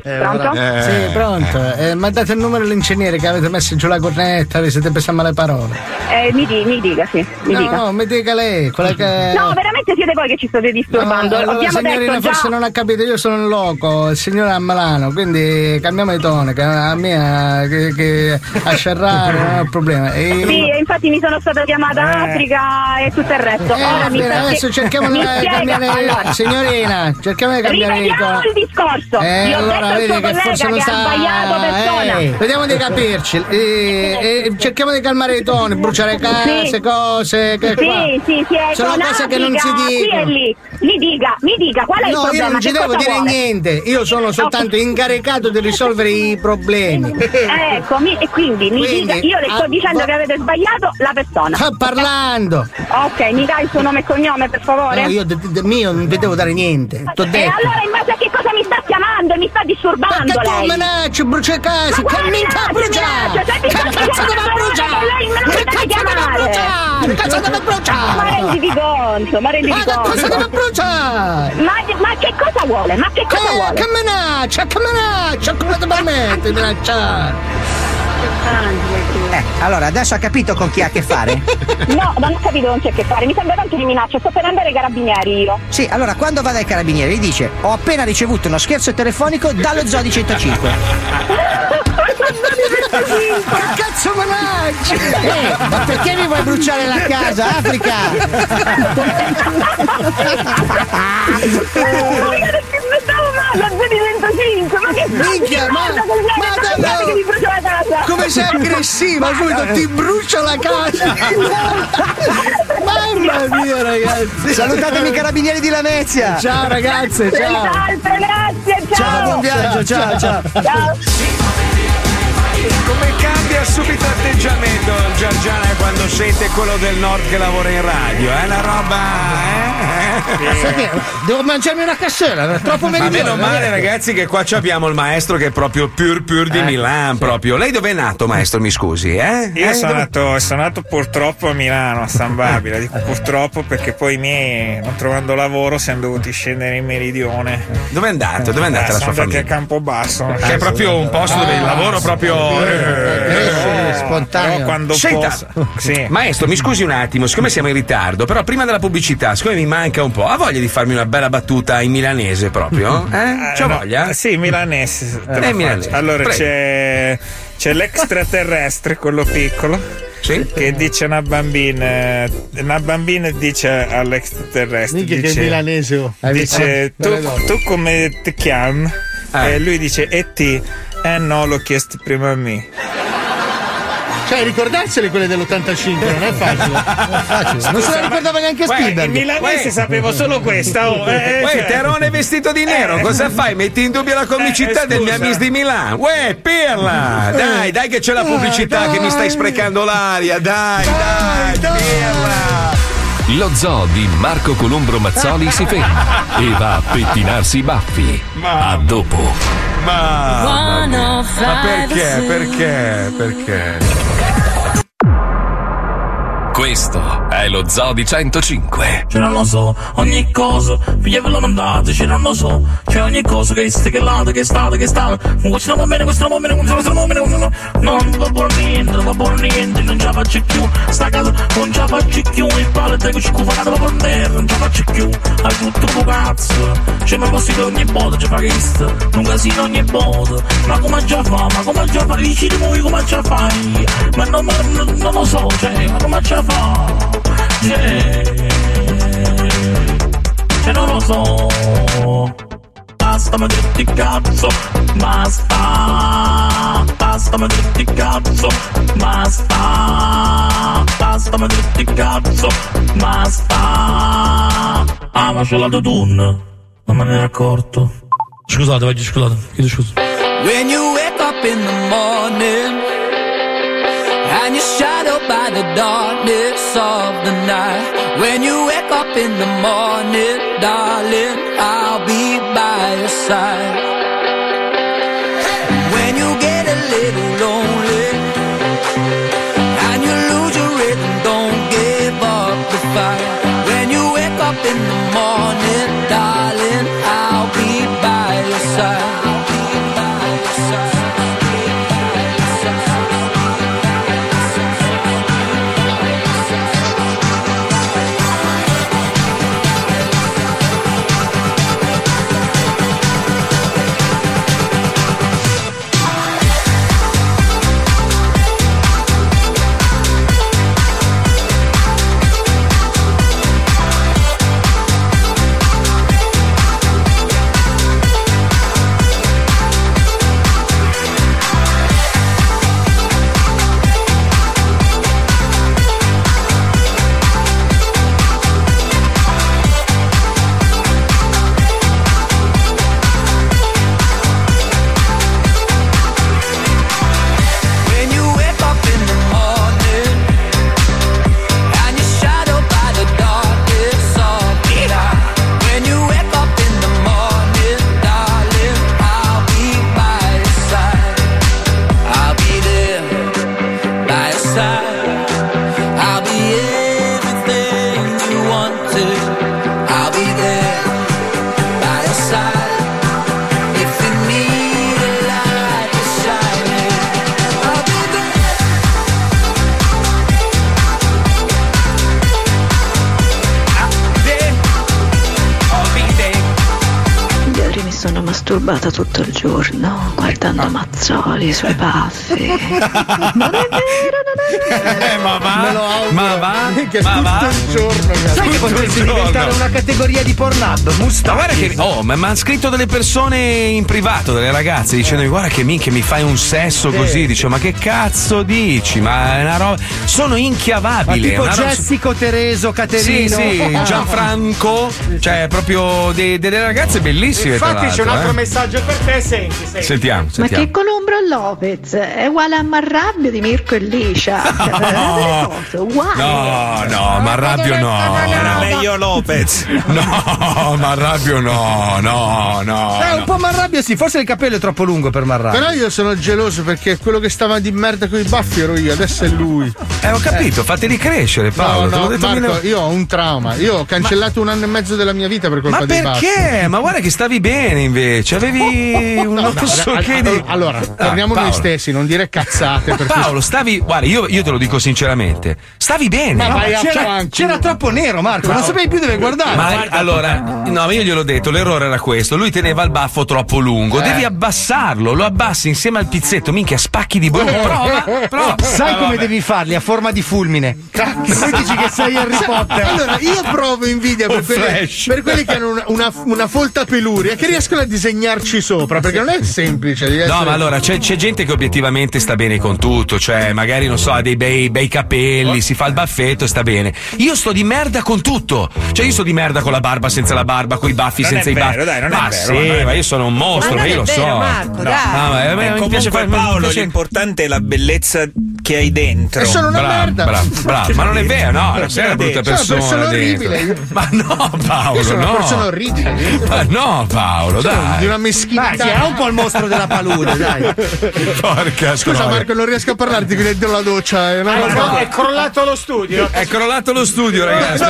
Pronto? Sì, pronto. Eh, mandate il numero all'ingegnere che avete messo giù la cornetta, vi siete presi a male parole. Eh, mi, di- mi dica, sì, mi no, dica. no, mi dica lei, quella che. No, veramente siete voi che ci state disturbando. allora, Abbiamo signorina, detto già. forse non ha capito, io sono il loco, il signore è a Milano, quindi cambiamo di tono, che a mia che, che a scerrare non è un problema. E- Sì, infatti mi sono stata chiamata Eh. Africa e tutto il resto. Eh, Ora bene, sta- adesso cerchiamo di cambiare allora, signorina, cerchiamo di cambiare Rivediamo il discorso. Eh, Gli allora vedi che forse non ha sta. Ehi, vediamo di capirci. Eh, eh, cerchiamo di calmare i toni, bruciare case, Sì. cose. Che qua. Sì, sì, sì, è Sono cose che non si e dicono. lì. Mi dica, mi dica, qual è il No, problema? io non ci devo dire vuole? niente, io sono soltanto incaricato di risolvere i problemi. Ecco, mi- e quindi, mi Quindi, dica, io le sto ah, dicendo va- che avete sbagliato la persona. Sto parlando. Ok, mi dai il suo nome e cognome, per favore? No, io de- de- mio non vi devo dare niente. T'ho E detto. allora in base a che cosa mi sta chiamando? Mi sta disturbando Che tu lei. minacci, brucia case, Ma che minchia? Se mi Che cazzo deve bruciare? Che cazzo deve bruciare? Che cazzo deve bruciare? Ma renditi conto, ma renditi Ma che conto. cosa deve bruciare? Ma, che cosa vuole? Ma che cosa vuole? che minaccia, che minaccia, come ti permetti di minacciare? Eh, allora, adesso ha capito con chi ha a che fare? No, non ho capito con c'è a che fare, mi sembra tanto di minaccia, sto per andare ai carabinieri io. Sì, allora quando va dai carabinieri gli dice ho appena ricevuto uno scherzo telefonico dallo Zodi 105. Che cazzo minacci? Eh, ma perché mi vuoi bruciare la casa, Africa? Minchia, ma, ma ma che mi brucia la casa? come sei aggressiva subito, ti brucia la casa. Mamma mia ragazzi. Salutatemi i carabinieri di Lamezia. Ciao ragazze, ciao. Senz'altro, grazie, ciao. Ciao, buon viaggio, ciao, ciao. Ciao. Come cambia subito atteggiamento Giorgiana quando sente quello del nord che lavora in radio? È una roba. Eh? Devo mangiarmi una cassera, è troppo Ma meno male, ragazzi, che qua ci abbiamo il maestro che è proprio pur pur di Milan. Proprio. Lei dove è nato, maestro? Mi scusi, eh? Io Eh, sono dove- nato, sono nato purtroppo a Milano, a San Babila. Dico purtroppo perché poi i miei, non trovando lavoro, siamo dovuti scendere in meridione. Dove è andato? Dove è andata Eh, la sua famiglia? a Campobasso. Che è proprio un posto dove il lavoro proprio. Cresce spontaneo. Quando Senta, posso. Sì. maestro, mi scusi un attimo, siccome siamo in ritardo, però prima della pubblicità, siccome mi manca un po', ha voglia di farmi una bella battuta in milanese proprio? Eh? C'ha no, voglia? Sì, milanese. Eh, milanese. Allora c'è, c'è l'extraterrestre, quello piccolo. Che dice una bambina, una bambina dice all'extraterrestre: che dice, è milanese, oh. Dice tu, Eh, tu come ti chiami? E lui dice: E ti? Eh no, l'ho chiesto prima a me. Cioè, ricordarsele quelle dell'85 non è facile. Non è facile. Non se la ricordava neanche Spielberg. in milanese Uè. sapevo solo questa. Oh, eh, eh, Uè, cioè- Terone vestito di nero, Eh. cosa fai? Metti in dubbio la comicità Eh, del mio amico di Milano. Uè, pirla! Dai, dai che c'è la pubblicità che mi stai sprecando l'aria, dai, dai, pirla! Lo zoo di Marco Columbro Mazzoli si ferma e va a pettinarsi i baffi. A dopo. Ma, ma perché? Perché? Perché? Questo è lo zoo di 105. Cioè non lo so, ogni cosa, figliavolo non date, non lo so, c'è ogni cosa che stai che là, che sta, che sta, questo non va bene, questo non va bene, questo non va bene, non va buono niente, non va buono niente, non ce la faccio più, sta casa non ce la faccio più, il palo te che ci cufa va per terra, non ce la faccio più, hai tutto un cazzo, c'è ma posso che ogni botta ci fa questo, un casino ogni botta, ma come già fa, ma come già fa, dici di voi come già fai, ma non, non, non lo so, cioè, ma come già fa, cioè, cioè non lo so, basta ma tutti cazzo, basta, basta ma tutti cazzo, basta, basta ma tutti cazzo, basta, ah ma c'è la tutun, non me ne ero accorto. Scusate, vai, scusate, chiedo scusa. When you wake up in the morning and you're shadowed by the darkness of the night. When you wake up in the morning, darling, I'll be by your side. When you get a little lonely disturbata tutto il giorno guardando Mazzoli sui baffi. Non è vero, Eh, ma va, Me lo auguro. ma va, ma tutto va. il giorno, Sai che Tutto il potresti giorno. diventare una categoria di pornado? Ma Mustacchi. guarda che. Oh, ma mi hanno scritto delle persone in privato, delle ragazze, dicendomi: Guarda che minchia, mi fai un sesso Sì. così. Dice, ma che cazzo dici? Ma è una roba. Sono Ma inchiavabile. tipo è una roba- Jessico, Tereso, Sì, Caterino. sì, Gianfranco, cioè proprio de- delle ragazze bellissime. tra Infatti c'è un altro eh. Messaggio per te, senti, senti. Sentiamo, Ma sentiamo. che Colombro Lopez è uguale a Marrabbio di Mirko e uguali. No, no, ma arrabbio no. Era no. meglio Lopez. No, ma arrabbio no, no, no. Eh, un no. po' Marrabbio sì, forse il capello è troppo lungo per Marrabbio. Però io sono geloso perché quello che stava di merda con i baffi ero io, adesso è lui. Eh, ho capito, fateli crescere, Paolo. no, te l'ho no, detto Marco, mille- io ho un trauma. Io ho cancellato un anno e mezzo della mia vita per colpa Ma dei baffi. perché? Ma guarda che stavi bene invece, avevi un non so No, che di... Allora, torniamo Ah, noi Paolo. stessi, non dire cazzate. Perché... Paolo, stavi. Guarda, io, io te lo dico sinceramente. Stavi bene. Ma vai a c'era, c'era troppo nero, Marco, non sapevi più dove guardare. Ma allora, no, ma io gliel'ho detto, l'errore era questo. Lui teneva il baffo troppo lungo. Eh. Devi abbassarlo, lo abbassi insieme al pizzetto, minchia, spacchi di bocca. Prova, prova. Sai Ah, come devi farli? A forma di fulmine. Poi dici che sei Harry Potter. Allora, io provo invidia per Un quelli, per quelli che hanno una, una, una folta peluria che riescono a disegnarci sopra, perché non è semplice. No, essere- ma allora c'è, c'è gente che obiettivamente sta bene con tutto, cioè magari non so, ha dei bei, bei capelli, si fa il baffetto e sta bene. Io sto di merda con tutto. Cioè, io sto di merda con la barba, senza la barba, con i baffi, Non senza è i baffi. vero, dai, non è ma vero, sì, ma è ma io sono un mostro, Ma ma non io è lo vero, so. Marco, dai. Ah, ma a me E mi comunque piace fare Paolo, piace- l'importante è la bellezza che hai dentro. E sono una Bravo, merda. bravo, bravo. Ma non è vero, no, non sei una brutta Sono una persona. persona orribile. Ma no, Paolo, Io sono no. una persona orribile. Ma no, Paolo, dai. Di una Dai, meschinità. sì, è un po' il mostro della palude, dai. Porca Scusa troia. Marco, non riesco a parlarti qui dentro la doccia. È una Ah, no, è crollato lo studio. È crollato lo studio, ragazzi. Eh.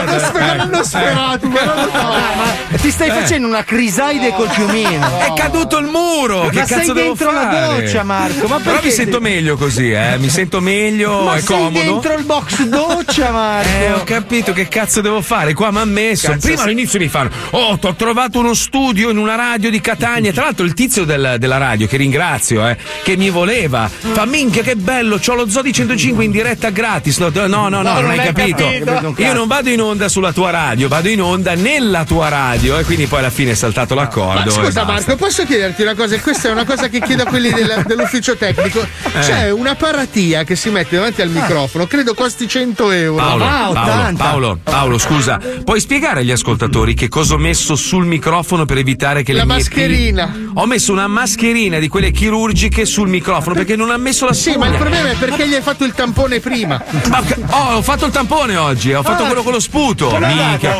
non l'ho sperato, ma non lo so. Ti stai Eh. facendo una crisaide col piumino. È caduto il muro! Che Ma cazzo sei devo dentro la fare? doccia, Marco, ma Però mi sento meglio così, eh. Mi sento meglio, Ma è sei comodo. dentro il box doccia, Marco. Eh, ho capito che cazzo devo fare. Qua mi ha messo. Cazzo, Prima all'inizio mi fanno: Oh, ti ho trovato uno studio in una radio di Catania. Tra l'altro, il tizio del- della radio, che ringrazio, eh, che mi voleva, fa minchia che bello, c'ho lo Zodi 105 in diretta gratis. No, no, no, no, non, hai capito. Io non vado in onda sulla tua radio, vado in onda nella tua radio. E quindi poi alla fine è saltato Ma l'accordo. e scusa. Marco, posso chiederti una cosa? Questa è una cosa che chiedo a quelli del- dell'ufficio tecnico. Eh. C'è una paratia che si mette davanti al microfono, credo costi 100 euro. Paolo, Ah, Paolo, 80. Paolo, Paolo, scusa, puoi spiegare agli ascoltatori che cosa ho messo sul microfono per evitare che La le mie mascherina. Ho messo una mascherina di quelle chirurgiche sul microfono perché non ha messo la Sì, spugna. ma il problema è perché gli hai fatto il tampone prima. Ma- oh, ho fatto il tampone oggi, ho fatto Ah, quello con lo sputo. Mica.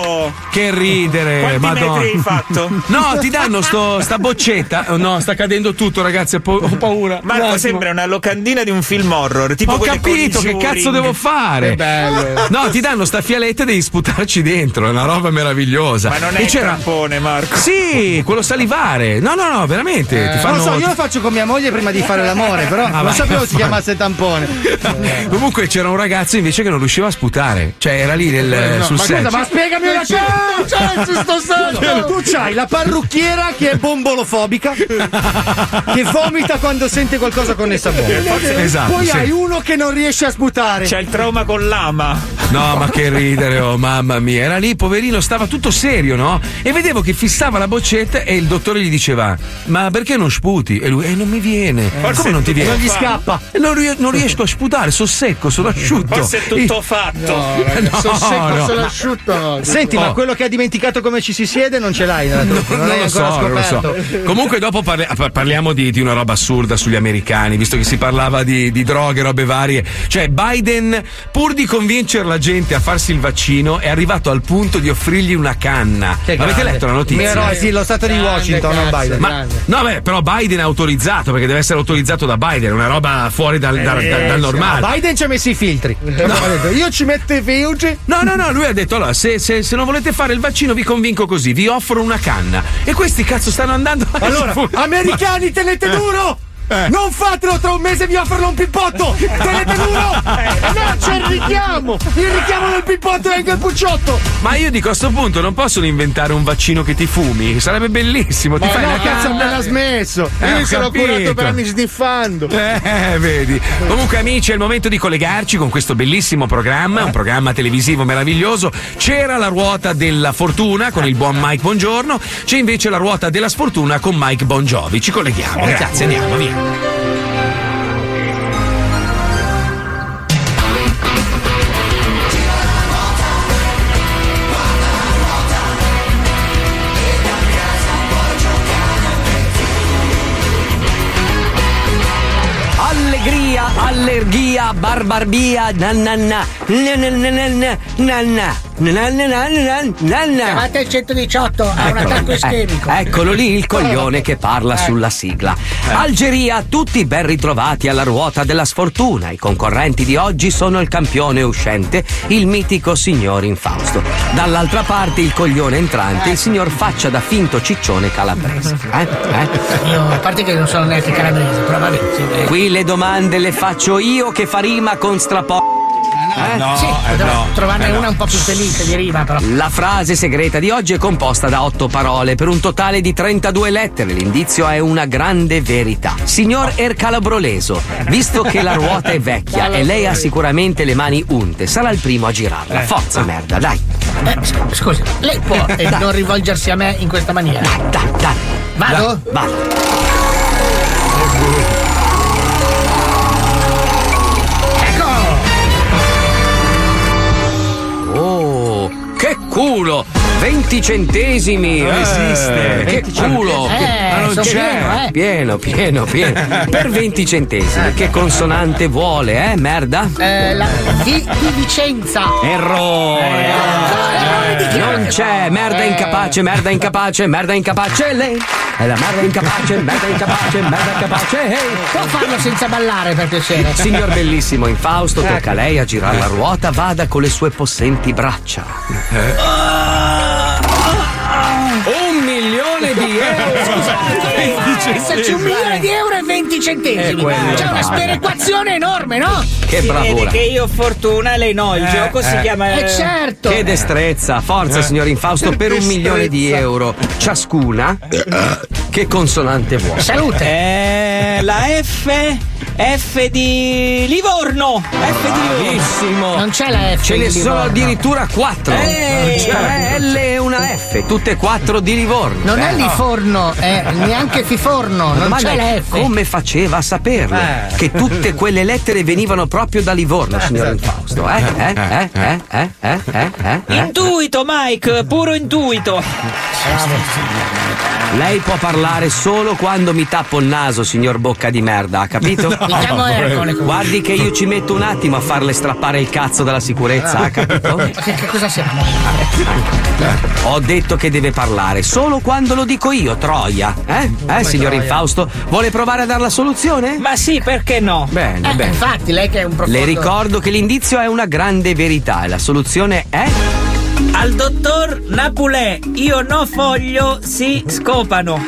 Che ridere, Quanti madonna. metri hai fatto? No, ti danno sto, sta boccetta. Oh, No, sta cadendo tutto, ragazzi. Ho pa- ho paura. Un Marco attimo. sembra una locandina di un film horror. Tipo Ho capito che cazzo devo fare. Che bello. No, ti danno sta fialetta e devi sputarci dentro, è una roba meravigliosa. Ma non è E il c'era tampone, Marco. Sì, quello salivare. No, no, no, veramente. ti Non fanno... lo so, io lo faccio con mia moglie prima di fare l'amore, però Ah, non vai, sapevo si chiamasse tampone. Comunque c'era un ragazzo invece che non riusciva a sputare. Cioè, era lì nel, Eh, no, sul ma set. Ma spiegami una C'è, cosa. c'è, ci sto santo. Tu c'hai la parrucchiera che è bombolofobica, che vomita quando sente qualcosa connesso a bomba. Esatto, Poi sì. hai uno che non riesce a sputare. C'è il trauma con l'ama. No, ma che ridere, oh mamma mia. Era lì, poverino, stava tutto serio, no? E vedevo che fissava la boccetta e il dottore gli diceva: Ma perché non sputi? E lui, eh, non mi viene. Forse Come non ti viene? non gli scappa. E Non, non riesco a sputare, sono secco, sono asciutto. Forse è tutto fatto. No, ragazzi, sono secco, no. sono asciutto. no. Senti, Oh. ma quello che ha dimenticato come ci si siede non ce l'hai nella truppa, non, non lo so, non lo so. Comunque dopo parli- par- parliamo di, di una roba assurda sugli americani, visto che si parlava di, di droghe, robe varie. Cioè Biden, pur di convincere la gente a farsi il vaccino, è arrivato al punto di offrirgli una canna. Che Avete grande. letto la notizia? Mi ero- sì, lo stato di Washington, cazzo, Biden. Ma, no, beh, però Biden è autorizzato perché deve essere autorizzato da Biden, è una roba fuori dal, dal- dal- dal normale. Biden ci ha messo i filtri. Detto, Io ci metto i filtri. No, no, no, lui ha detto allora, se, se- se non volete fare il vaccino vi convinco così, vi offro una canna. E questi cazzo stanno andando Allora, americani, tenete duro! Non fatelo tra un mese vi offrono un pippotto! Tenete duro! E no, c'è il richiamo! Il richiamo del pippotto e del pucciotto! Ma io dico a sto punto non possono inventare un vaccino che ti fumi, sarebbe bellissimo. Ti Ma fai no, una cazzo, appena smesso! Eh, Io mi sono curato per anni sniffando! Eh, vedi. Comunque, amici, è il momento di collegarci con questo bellissimo programma, un programma televisivo meraviglioso. C'era la ruota della fortuna con il buon Mike Buongiorno, c'è invece la ruota della sfortuna con Mike Bongiovi. Ci colleghiamo. Grazie, andiamo, via allergia, barbarbia, nananna, nananna, nananna. Chiamate il 118, ha un attacco ischemico. Eh, eccolo lì il coglione che parla Eh. sulla sigla. Algeria, tutti ben ritrovati alla ruota della sfortuna. I concorrenti di oggi sono il campione uscente, il mitico signor Infausto. Dall'altra parte il coglione entrante, il signor faccia da finto ciccione calabrese. Eh? Eh? Io, a parte che non sono neanche calabrese, però sì, eh. Qui le domande le faccio io che fa rima con strapo. Eh, no, sì, eh, no, trovarne eh, no. una un po' più felice di rima, però. La frase segreta di oggi è composta da otto parole per un totale di 32 lettere. L'indizio è una grande verità. Signor Ercalabroleso, visto che la ruota è vecchia e lei ha sicuramente le mani unte, sarà il primo a girarla. Eh. Forza merda, dai. Eh, sc- scusi, lei può eh, Dai. non rivolgersi a me in questa maniera? Dai, dai. Vado? Vado. Culo! 20 centesimi! Non Eh, esiste. Che 20 culo! Eh, Ma non c'è. pieno, eh. Pieno, pieno, pieno. Per 20 centesimi. Che consonante vuole, eh? Merda? Eh, la di, di Vicenza. Errore! chi? Non c'è, merda incapace, merda incapace, merda incapace, lei è la merda incapace, merda incapace, merda incapace, ehi. Può farlo senza ballare per piacere? Signor bellissimo Infausto, tocca a lei a girare la ruota, vada con le sue possenti braccia. Un milione di euro! Scusate, esserci un milione di euro e 20 Eh, centesimi. C'è una sperequazione enorme, no? Che Si bravura! vede che io ho fortuna e lei no, il Eh, gioco si eh. chiama. Eh, certo. Che destrezza! Forza, Eh. signor Infausto, per un milione di euro ciascuna. Che consonante vuole? Salute. Eh, la F. F di Livorno. F di Livorno. Bravissimo! Non c'è la F Ce ne di sono Livorno. addirittura quattro. Eh, una L e una F, tutte e quattro di Livorno. Non è Eh, Liforno, è neanche Fiforno, non c'è la F. come faceva a saperlo? Eh. Che tutte quelle lettere venivano proprio da Livorno, signor Infausto. Eh? Eh? Eh? Eh? Eh? Eh? Eh? Eh? Eh? Intuito, Mike, puro intuito. Lei può parlare solo quando mi tappo il naso, signor bocca di merda, ha capito? Mi chiamo Ercole. Guardi che io ci metto un attimo a farle strappare il cazzo dalla sicurezza, ha capito? Che, che cosa siamo? Ho detto che deve parlare solo quando lo dico io, Troia. Eh? Eh, signor? Infausto? Vuole provare a dar la soluzione? Ma sì, perché no? Bene, Eh, bene. infatti, lei che è un profondo... Le ricordo che l'indizio è una grande verità e la soluzione è. Al dottor Napulè, io no foglio, si scopano.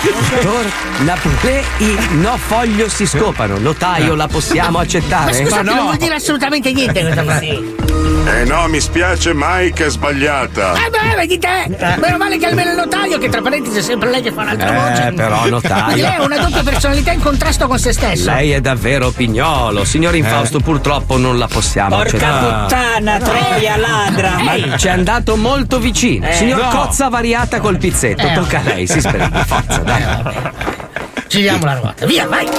Dottor Napolè, i no foglio si scopano. Notaio, la possiamo Ma accettare? scusate, non vuol dire assolutamente niente questa frase. Eh no, mi spiace Mike, è sbagliata. Eh beh, vedi te! Meno male che almeno il notaio, che tra parentesi è sempre lei che fa un'altra voce. Eh, però, notaio. Quindi lei ha una doppia personalità in contrasto con se stesso. Lei è davvero pignolo. Signor Infausto, purtroppo non la possiamo Porca accettare. puttana, troia ladra. Ma ci è andato molto vicino. Eh, Signor no. Cozza variata col pizzetto. Eh, Tocca a lei, si spera. Forza, dai. Giriamo la ruota. Via, vai!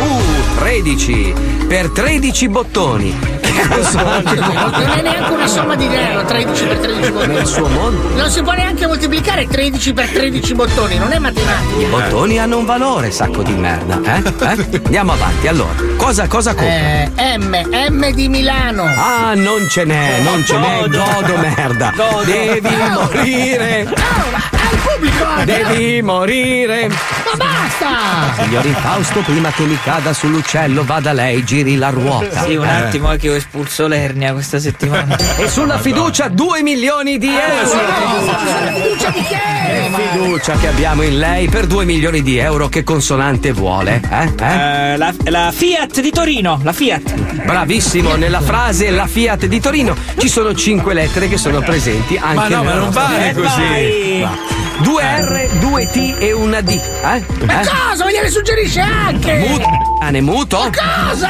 Uh, 13 per 13 bottoni. Che Non è neanche una somma di denaro, 13 per 13 bottoni. Nel suo mondo. Non si può neanche moltiplicare 13 per 13 bottoni, non è I matematica. bottoni hanno un valore, sacco di merda. Eh? Eh? Andiamo avanti. Allora, cosa, cosa compra? Eh, M, M di Milano. Ah, non ce n'è, non ce n'è. Godo merda. Godo. Devi morire. Oh, pubblico! eh. Devi morire. Ma basta! Signor Infausto, prima che mi cada sull'uccello, va da lei, giri la ruota. Sì, un Eh. attimo che ho espulso l'ernia questa settimana. E sulla fiducia 2 milioni di euro. Fiducia di che? Fiducia che abbiamo in lei per 2 milioni di euro, che consonante vuole? Eh? Eh? Eh, la, la Fiat di Torino, la Fiat. Bravissimo, nella frase la Fiat di Torino ci sono 5 lettere che sono presenti anche Ma no, ma non vale Eh, così. vai. Due R, due T e una D. Eh? Ma Eh? cosa? Ma gliele suggerisce anche! Muto, cane muto? Cosa?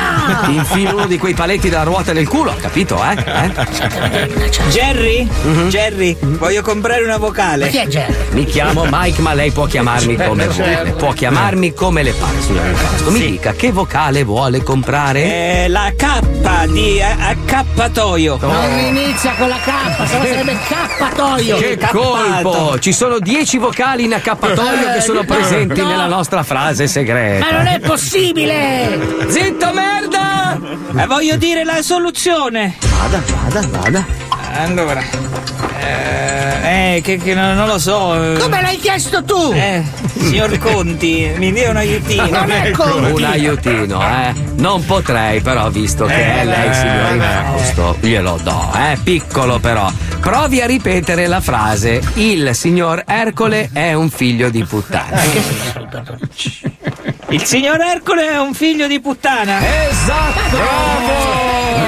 Infilo uno di quei paletti della ruota nel culo, capito, eh? eh? Jerry? Jerry, voglio comprare una vocale. Chi è Jerry? Mi chiamo Mike, ma lei può chiamarmi come vuole. Può chiamarmi come le pare, signor Infausto. Mi dica che vocale vuole comprare? Eh, la K di a- accappatoio. Non inizia con la K, se no sarebbe cappatoio. Che colpo! Ci sono 10 vocali in accappatoio che sono Eh, presenti no. nella nostra frase segreta. Ma non è possibile! Zitto merda! Eh, voglio dire la soluzione. Vada, vada, vada. Allora. Eh, eh, che, che non, non lo so. eh. Come l'hai chiesto tu? Eh, signor Conti, mi dia un aiutino. Non è Conti. Un aiutino, eh? Non potrei, però, visto che è lei, signor Infausto, glielo do, eh? Piccolo, però. Provi a ripetere la frase: Il signor Ercole è un figlio di puttana. Il signor Ercole è un figlio di puttana. Esatto!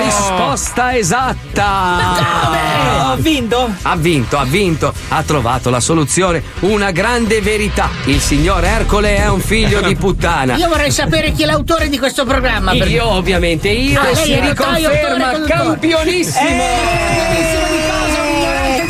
Risposta esatta! Ho vinto? Ha vinto, ha vinto, ha trovato la soluzione, una grande verità. Il signor Ercole è un figlio di puttana. Io vorrei sapere chi è l'autore di questo programma. perché- Io ovviamente, io Ah, e lei si riconferma autore, conduttore. campionissimo. Campionissimo di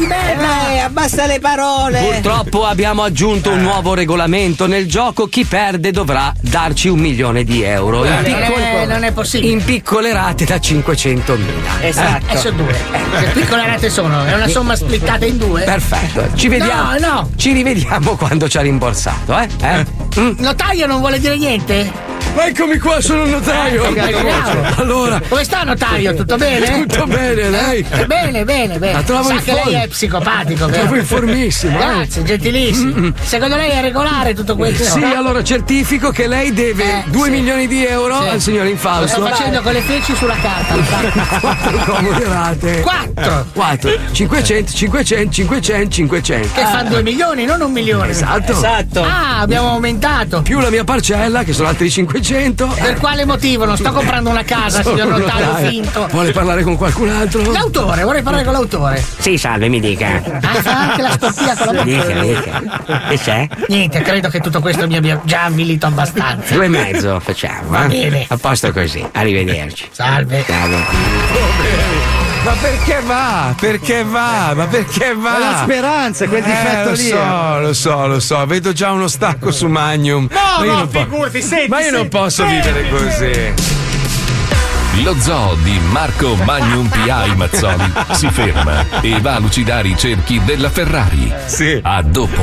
di merda! Eh, abbassa le parole. Purtroppo abbiamo aggiunto un nuovo regolamento nel gioco. Chi perde dovrà darci un milione di euro. In, Non piccole- è, non è possibile. in piccole rate da 500.000. Esatto. Eh, sono due. Che piccole rate sono? È una somma splittata in due? Perfetto, ci vediamo. No, no. Ci rivediamo quando ci ha rimborsato, eh? eh? Mm. Notaio non vuole dire niente? Eccomi qua, sono il notaio. Eh. Allora, Come sta notaio? Tutto bene? Tutto bene, lei? Eh, bene, bene, bene. La trovo Sa che lei è psicopatico, La vero? trovo informissimo, eh. Grazie, gentilissimo. Secondo lei è regolare tutto questo? Sì, allora certifico che lei deve Eh, 2 sì. milioni di euro Sì. al signor Lo Infausto. sto facendo con le feci sulla carta. lo. Quattro comode rate. Quattro. 4. 500, 500, 500, 500. Che fa 2 milioni, non un milione. Esatto. Esatto. Ah, abbiamo aumentato. Più la mia parcella, che sono altri 500. Per quale motivo? Non sto comprando una casa, signor notaio. finto. Vuole parlare con qualcun altro? L'autore, vorrei parlare con l'autore. Sì, salve, mi dica. Ah, fa anche la stoppia con la Dica, bocca. dica. Che c'è? Niente, credo che tutto questo mi abbia già avvilito abbastanza. Due e mezzo facciamo, Va eh? bene. A posto così. Arrivederci. Salve. Ma perché va? Perché va? Ma perché va? È la speranza, quel difetto eh, lo lì. so, lo so, lo so. Vedo già uno stacco su Magnum. No, ma io no, non po- figurati, senti, Ma io non posso senti. vivere così. Lo zoo di Marco Magnum P.I. Mazzoli si ferma e va a lucidare i cerchi della Ferrari. Sì. A dopo.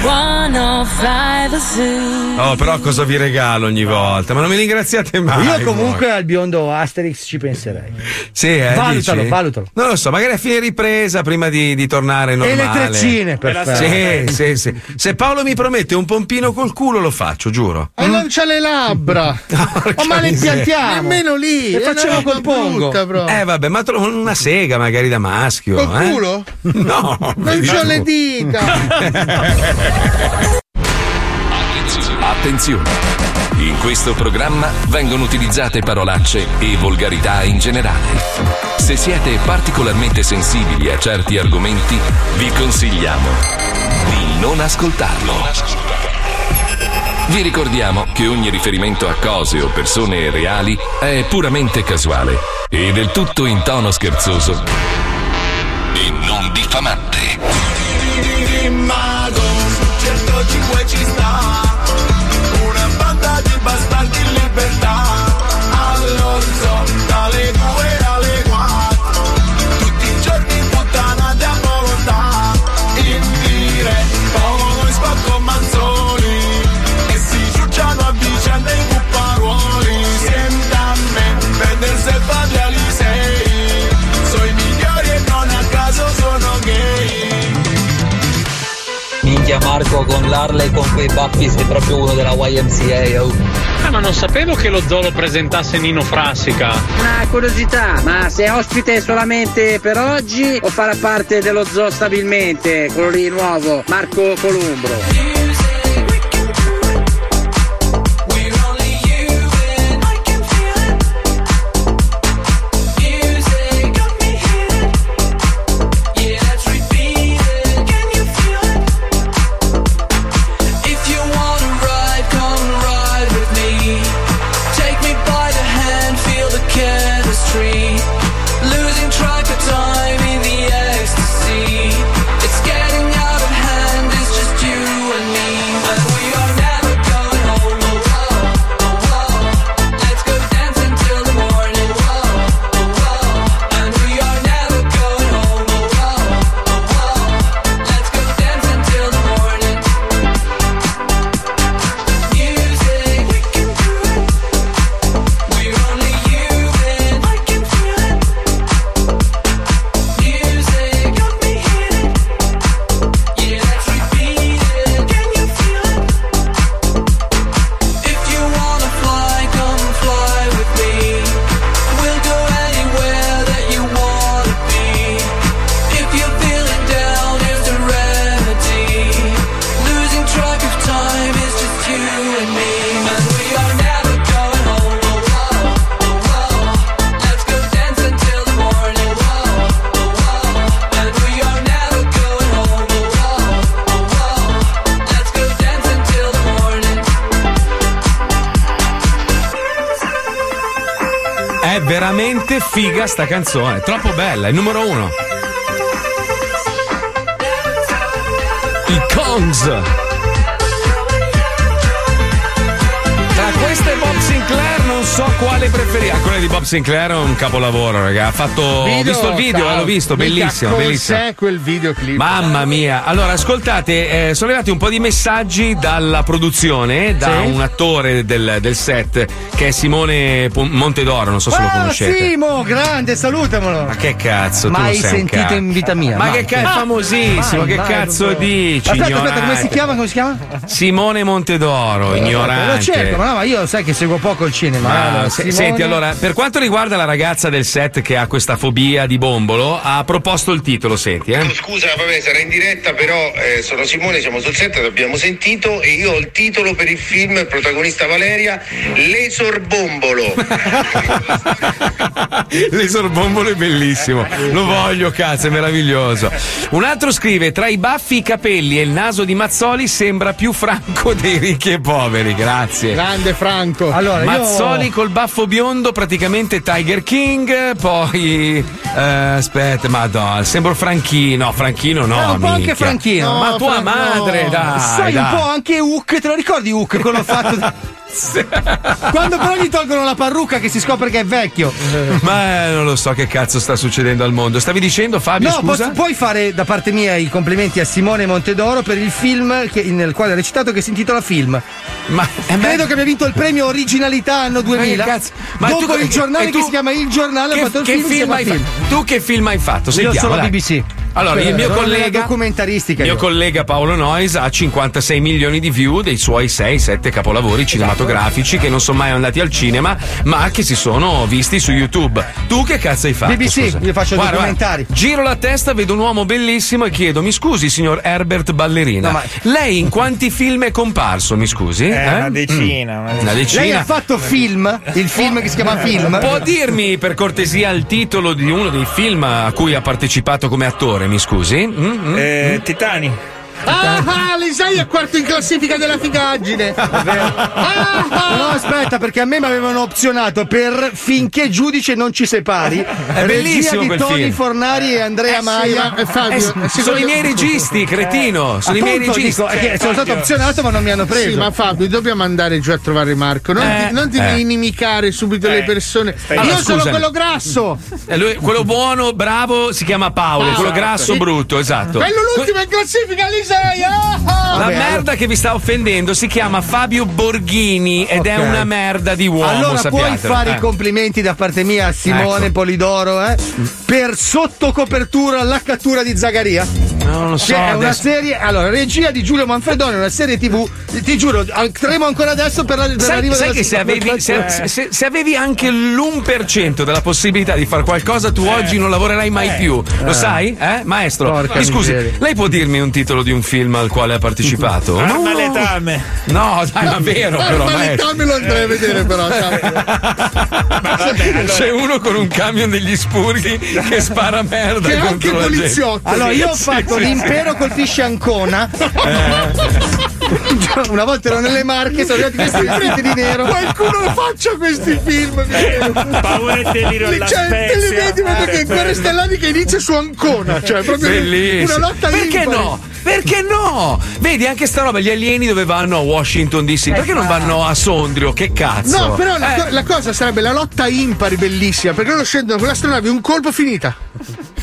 105 Zoo. Oh, però cosa vi regalo ogni volta? Ma non mi ringraziate mai. Io comunque al biondo Asterix ci penserei. voi. Sì, eh, Valutalo, dici? valutalo. Non lo so, magari a fine ripresa, prima di, di tornare normale. E le treccine, perfetto. Sì, sì, sì. Se Paolo mi promette un pompino col culo, lo faccio, giuro. E non c'ha le labbra. Oh, ma le miseria. Nemmeno lì. È una facciamo col pongo. brutta. Eh vabbè, ma trovo una sega magari da maschio. Col eh? culo? No, Non c'ho tu. le dita. Attenzione! In questo programma vengono utilizzate parolacce e volgarità in generale. Se siete particolarmente sensibili a certi argomenti, vi consigliamo di non ascoltarlo. Vi ricordiamo che ogni riferimento a cose o persone reali è puramente casuale e del tutto in tono scherzoso e non diffamante. Mago, 105 ci sta. Marco con l'Arley con quei baffi sei proprio uno della YMCA. oh. Ah, ma non sapevo che lo zoo lo presentasse Nino Frassica. Una curiosità, ma sei ospite solamente per oggi o farà parte dello zoo stabilmente? Quello lì nuovo, Marco Columbro. Figa sta canzone, troppo bella, è il numero uno. I Kongs. So quale preferire. Ah, quella di Bob Sinclair è un capolavoro, raga. Ha fatto. Ho Video, visto il video, ciao. eh, l'ho visto, bellissimo, bellissimo. quel videoclip. Mamma mia, allora ascoltate, eh, sono arrivati un po' di messaggi dalla produzione, da Sì. un attore del, del set che è Simone Montedoro, non so se lo Ah, conoscete. Simo, grande, salutamelo. Ma che cazzo, Mai non sei un sentito cazzo. in vita mia. Ma mai. che cazzo, è Ah, famosissimo, mai, che mai, cazzo proprio. dici? Aspetta, aspetta, come si ignorante? chiama? Come si chiama? Simone Montedoro, ignorante. Lo cerco, ma no, ma io sai che seguo poco il cinema. Ma, Se- Simone- Senti, allora, per quanto riguarda la ragazza del set che ha questa fobia di bombolo, ha proposto il titolo, senti, eh? Scusa, vabbè, sarà in diretta, però eh, sono Simone, siamo sul set, l'abbiamo sentito e io ho il titolo per il film, il protagonista Valeria, Lesorbombolo. L'esorbombolo è bellissimo. Lo voglio, cazzo, è meraviglioso. Un altro scrive: Tra i baffi, i capelli e il naso di Mazzoli sembra più Franco dei ricchi e poveri. Grazie. Grande Franco. Allora, io- Mazzoli col baffo biondo, praticamente Tiger King. Poi, eh, aspetta, madonna, sembro Franchino. Franchino no. Eh, un po' anche. Franchino. Ma No, tua Fran- madre, no. dai. Sai dai. un po' anche Hook, te lo ricordi Hook? Quello fatto da- Quando però gli tolgono la parrucca che si scopre che è vecchio. Ma eh, non lo so che cazzo sta succedendo al mondo. Stavi dicendo, Fabio? No, scusa? posso- puoi fare da parte mia i complimenti a Simone Montedoro per il film che- nel quale ha recitato che si intitola Film. Ma credo che abbia vinto il premio originalità anno 2000. Ma cazzo? Ma Dopo tu- il giornale tu- che si chiama Il Giornale che, ha fatto il che film, film hai Film. fatto? Tu che film hai fatto? Io Sentiamo, sono dai. BBC. Allora, il mio collega mio io. collega Paolo Noyes ha 56 milioni di view dei suoi 6-7 capolavori cinematografici che non sono mai andati al cinema, ma che si sono visti su YouTube. Tu che cazzo hai fatto? BBC, scusa? io faccio Guarda, documentari. guarda, giro la testa, vedo un uomo bellissimo e chiedo: Mi scusi, signor Herbert Ballerina, No, ma- lei in quanti film è comparso? Mi scusi? Eh, una decina, Mm. Una decina. Lei ha fatto film? Il film che si chiama Film? Può dirmi per cortesia il titolo di uno dei film a cui ha partecipato come attore, mi scusi? Mm, mm, Eh, mm. Titani. Ah, ah, l'Isai è quarto in classifica della figaggine. Ah, ah. No, aspetta, perché a me mi avevano opzionato per finché giudice non ci separi. Regia bellissimo di quel Tony film. Fornari e Andrea Eh sì, Maia. ma, eh, Fabio, Eh, eh, sono secondo- i miei registi, cretino. Sono i miei registi. dico, è che sono stato opzionato ma non mi hanno preso. Sì, ma Fabio, dobbiamo andare giù a trovare Marco. Non Eh, ti, non ti eh. inimicare subito le persone. Io Allora, sono scusami. quello grasso. Eh, lui- quello buono, bravo, si chiama Paolo, Paolo. quello grasso, Sì. brutto, esatto. Quello l'ultimo in classifica, l'Isai. Ah, ah. La merda che vi sta offendendo si chiama Fabio Borghini ed è Ok. una merda di uomo. allora puoi sappiatelo. fare Eh. i complimenti da parte mia a Simone Ecco. Polidoro eh, per sottocopertura la cattura di Zagaria? Non lo so. Che è una serie, allora, regia di Giulio Manfredoni, una serie TV. Ti giuro, tremo ancora adesso per, la, per Sai, l'arrivo sai della che se avevi, se, se- se avevi anche l'1% della possibilità di fare qualcosa, tu oggi non lavorerai mai più. Lo Eh. sai? Eh? Maestro, Porca mi scusi, miseria. lei può dirmi un titolo di un film al quale ha partecipato? Arma No, letame. No, dai, ma vero, però, maestro. me lo andrei a vedere però. C'è uno con un camion degli spurghi che spara merda Che anche la gente. poliziotto. Allora, io ho fatto sì. l'impero colpisce Ancona. Una volta ero nelle Marche, sono arrivati questi vestiti di nero. Qualcuno lo faccia questi film. Paura e delirio alla c'è, te li vedi vedo Eh, che Guerre Stellari che inizia su Ancona. Cioè, proprio Bellissimo. una lotta Perché impari. no? Perché no? Vedi anche sta roba, gli alieni dove vanno a Washington DC? Perché non vanno a Sondrio? Che cazzo? No, però la, Eh. co- la cosa sarebbe la lotta impari bellissima, perché loro scendono con l'astronave, un colpo finita.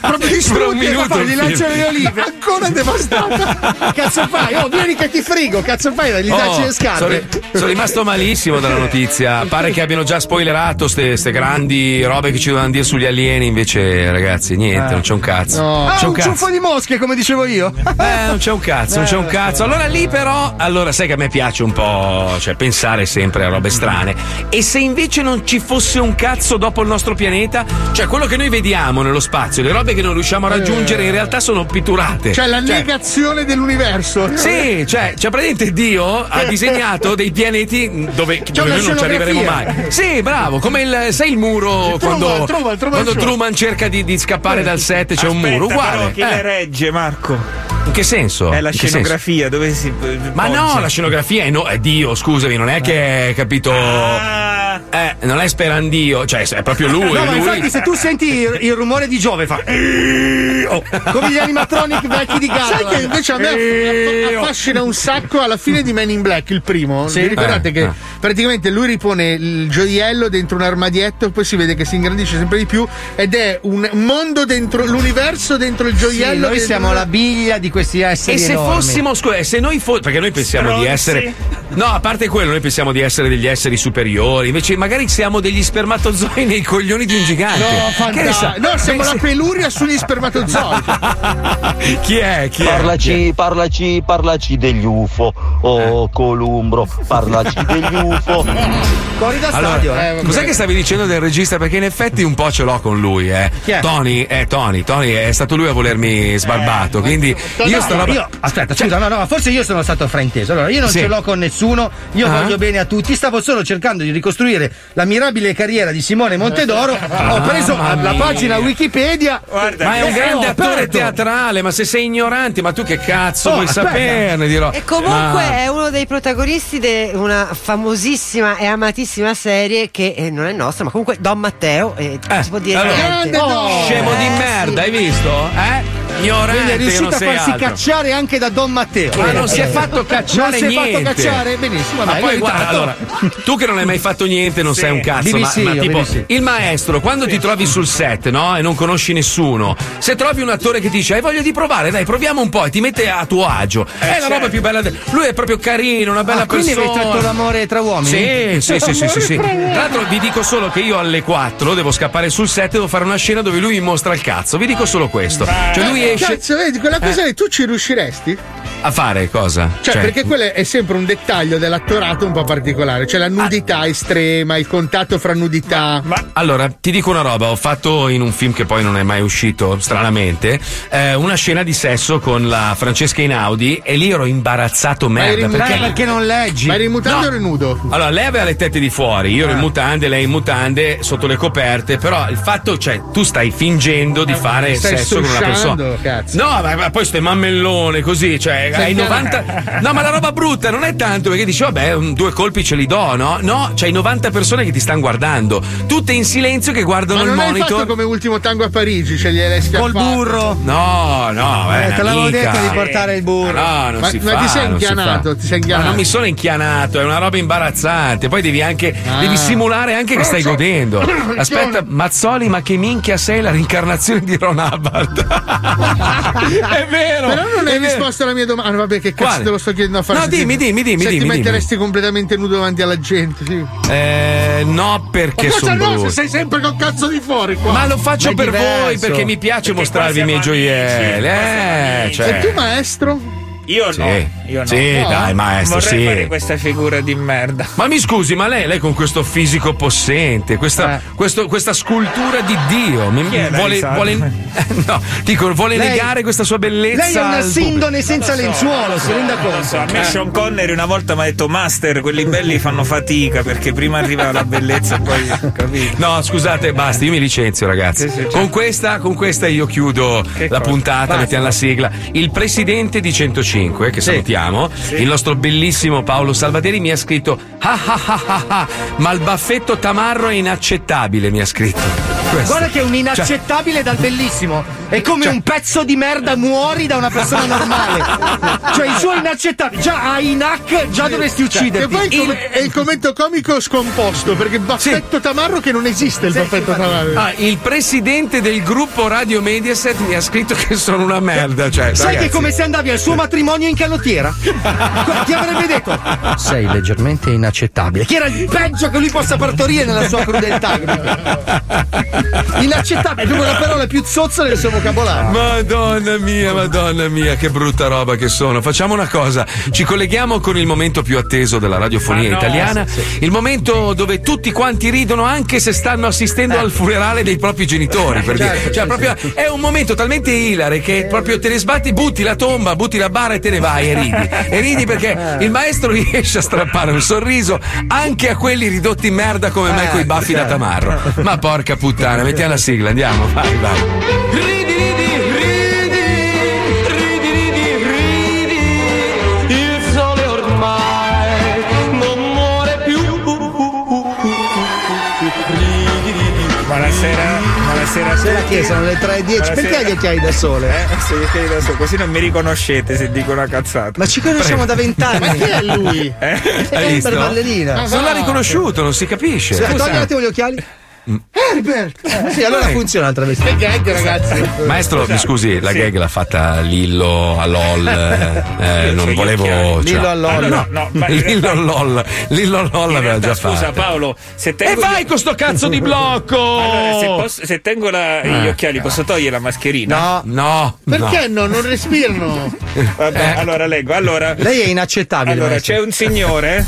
Proprio distrutti, un minuto gli lanciano le olive, ancora devastata. Cazzo fai? Oh, vieni che ti frigo, cazzo fai? Gli Oh, dacci le sono, scarpe. sono rimasto malissimo dalla notizia. Pare che abbiano già spoilerato ste grandi robe che ci dovevano dire sugli alieni. Invece, ragazzi, niente, non c'è un cazzo. No. Ah, c'è un un cazzo. ciuffo di mosche, come dicevo io. Eh, non c'è un cazzo, non c'è un cazzo. Allora lì però, allora sai che a me piace un po', cioè pensare sempre a robe strane. E se invece non ci fosse un cazzo dopo il nostro pianeta, cioè quello che noi vediamo nello spazio, le robe che non riusciamo a raggiungere in realtà sono pitturate. Cioè la negazione dell'universo. Sì, cioè, cioè praticamente Dio ha disegnato dei pianeti dove, dove noi non ci arriveremo mai. Sì, bravo, come il, sai il muro Truman, quando, Truman, Truman quando. Truman cerca di, di scappare dal set, c'è un Aspetta, muro uguale. Però chi Eh, le regge, Marco? In che senso? È la In scenografia dove si. Ma no, la scenografia è, no, è Dio, scusami, non è che è capito. Eh, non è Sperandio, cioè è proprio lui. No, ma lui. infatti, se tu senti il, il rumore di Giove, fa. Oh, come gli animatronic vecchi di gara. Sai che invece a me aff- affascina un sacco alla fine di Men in Black, il primo. Sì. Vi ricordate Eh, che eh. praticamente lui ripone il gioiello dentro un armadietto, poi si vede che si ingrandisce sempre di più ed è un mondo dentro l'universo dentro il Sì, gioiello. noi dentro- siamo la biglia di questi esseri E se enormi. fossimo, scusa, se noi fossimo, perché noi pensiamo di Stronzi. essere, no, a parte quello, noi pensiamo di essere degli esseri superiori, invece magari siamo degli spermatozoi nei coglioni di un gigante. No, Che ne sa- fantastico. No, siamo la peluria sugli spermatozoi. Chi è? Chi è? Parlaci, parlaci, parlaci degli UFO. Oh, Columbro, parlaci degli UFO. Fuori da Allora, stadio. eh. cos'è che stavi dicendo del regista? Perché in effetti un po' ce l'ho con lui, eh. Chi è? Tony, eh, Tony, Tony è stato lui a volermi sbarbato. quindi io No, sta roba. io- aspetta, scusa, no, no, forse io sono stato frainteso. Allora, io non Sì. ce l'ho con nessuno, io Ah. voglio bene a tutti. Stavo solo cercando di ricostruire la mirabile carriera di Simone Montedoro. Ho preso la mia. pagina Wikipedia. Ma è un grande attore teatrale, ma se sei ignorante, ma tu che cazzo Oh, vuoi aspetta. saperne? Dirò. E comunque Ma- è uno dei protagonisti di una famosissima e amatissima serie che eh, non è nostra, ma comunque Don Matteo. E si può dire allora, niente. oh, scemo di Eh, merda, sì. hai visto? Eh? Quindi Ignorante è che riuscito a farsi altro. cacciare anche da Don Matteo. Ma non si è fatto cacciare Non si è niente. fatto cacciare? Benissimo, Ma poi guarda, allora, tu che non hai mai fatto niente, non Sì. sei un cazzo. Ma, ma io, tipo, BBC. il maestro, quando ti trovi sul set, no? E non conosci nessuno, se trovi un attore che ti dice hai voglia di provare, dai, proviamo un po' e ti mette a tuo agio. è la roba più bella. de- Lui è proprio carino, una bella Ah, quindi persona. avete fatto l'amore tra uomini? Sì, sì, sì, sì, sì, sì. Tra l'altro vi dico solo che io alle 4 devo scappare sul set, devo fare una scena dove lui mi mostra il cazzo. Vi dico solo questo. Cioè lui esce Cazzo, vedi, quella cosa Eh. lì tu ci riusciresti? a fare cosa? Cioè, perché quello è sempre un dettaglio dell'attorato un po' particolare. Cioè la nudità estrema, il contatto fra nudità. Allora, ti dico una roba, ho fatto in un film che poi non è mai uscito, stranamente, eh, una scena di sesso con la Francesca Inaudi e lì ero imbarazzato merda. perché... non leggi? Ma eri in mutande No. o eri nudo? Allora, lei aveva le tette di fuori, io ero in mutande, lei in mutande, sotto le coperte, però il fatto, cioè, tu stai fingendo di fare Stai sesso con una persona. Cazzo. No, ma, ma poi stai mammellone così, cioè, Sei hai chiaro. 90. No, ma la roba brutta non è tanto perché dici, vabbè, due colpi ce li do, no? No, c'hai 90 persone che ti stanno guardando, tutte in silenzio che guardano Ma il hai monitor. fatto come ultimo tango a Parigi, ce gliele schiaffate. Col burro. No, no, Eh, te l'avevo detto di portare il burro. No, non Ma- si ma fa. ti sei inchianato, ti sei inchianato. Ma non mi sono inchianato, è una roba imbarazzante. Poi devi anche Ah. devi simulare anche che stai godendo. Aspetta, Mazzoli, ma che minchia sei la rincarnazione di Ron Hubbard? è vero. Però non hai risposto alla mia domanda. ma vabbè, che cazzo Quale? te lo sto chiedendo a fare? No, Se ti- dimmi, dimmi, dimmi, Se dimmi, ti dimmi. metteresti completamente nudo davanti alla gente, sì. Eh, no, perché sono no? Se brutto. sei sempre con cazzo di fuori qua. Ma lo faccio Ma per voi diverso. perché mi piace Perché mostrarvi i miei gioielli. Eh, cioè. E tu, maestro? Io no. Sì. Io no. Sì, No. dai, maestro, Vorrei sì. fare questa figura di merda. Ma mi scusi, ma lei, lei con questo fisico possente, questa, questo- questa scultura di Dio, mi- Chi è la vuole, vuole- no, dico, vuole Lei- negare questa sua bellezza? Lei è una sindone senza lenzuolo, si renda Non lo so, a conto. me Sean Connery una volta mi ha detto Master, quelli belli fanno fatica perché prima arriva la bellezza e poi capito. No, scusate, basta, io mi licenzio, ragazzi. Con questa, con questa io chiudo la cosa? puntata, Basta. mettiamo la sigla. Il presidente di 105, che salutiamo, il nostro bellissimo Paolo Salvaderi, mi ha scritto: Ah ah ah ah ah, ma il baffetto tamarro è inaccettabile, mi ha scritto. Questo. Guarda che è un inaccettabile dal bellissimo. È come Cioè- un pezzo di merda muori da una persona normale. cioè i suoi inaccettabili. Già hai Inac, già dovresti Cioè, ucciderti. E poi il com- è il commento comico scomposto perché baffetto tamarro che non esiste il baffetto tamarro. Ah, il presidente del gruppo Radio Mediaset mi ha scritto che sono una merda. Cioè, Sai che ragazzi. è come se andavi al suo matrimonio in canottiera? Ti avrebbe detto sei leggermente inaccettabile. Chi era il peggio che lui possa partorire nella sua crudeltà? Inaccettabile, è proprio la parola più zozza del suo vocabolario. Madonna mia, madonna mia, che brutta roba che sono. Facciamo una cosa, ci colleghiamo con il momento più atteso della radiofonia Ah, no, italiana, sì, il momento dove tutti quanti ridono anche se stanno assistendo al funerale dei propri genitori. Per Certo. Cioè, sì, proprio, È un momento talmente ilare che proprio te ne sbatti, butti la tomba, butti la bara e te ne vai e ridi. E ridi perché il maestro riesce a strappare un sorriso anche a quelli ridotti in merda come me coi baffi da tamarro. Ma porca puttana, mettiamo la sigla, andiamo, vai, vai. Ridi, ridi, ridi, ridi, ridi, ridi, il sole ormai non muore più. Buonasera, buonasera a Sera tutti. che sono le 3.10. Perché gli occhiali da sole? Eh, se gli occhiali da sole, così non mi riconoscete se dico una cazzata. Ma ci conosciamo da vent'anni. Ma chi è lui? Eh? Hai È visto? per ballerina. Non l'ha riconosciuto, non si capisce. Scusa, togli un attimo gli occhiali. Herbert! Eh, sì, allora Vai. funziona la travestia. Che gag, ragazzi. Maestro, mi scusi, la Sì. gag l'ha fatta Lillo a LOL. eh, eh, non volevo. cioè- Lillo a LOL. Ah, No, no, ma in Lillo a realtà- LOL. Lillo a LOL l'aveva già scusa fatto. Paolo, se E tengo vai con sto cazzo di blocco! Allora, se, posso- se tengo la- gli Eh. occhiali, posso togliere la mascherina? No, No, Perché no? Non respirano. Vabbè, allora leggo. Allora, lei è inaccettabile. allora maestro. c'è un signore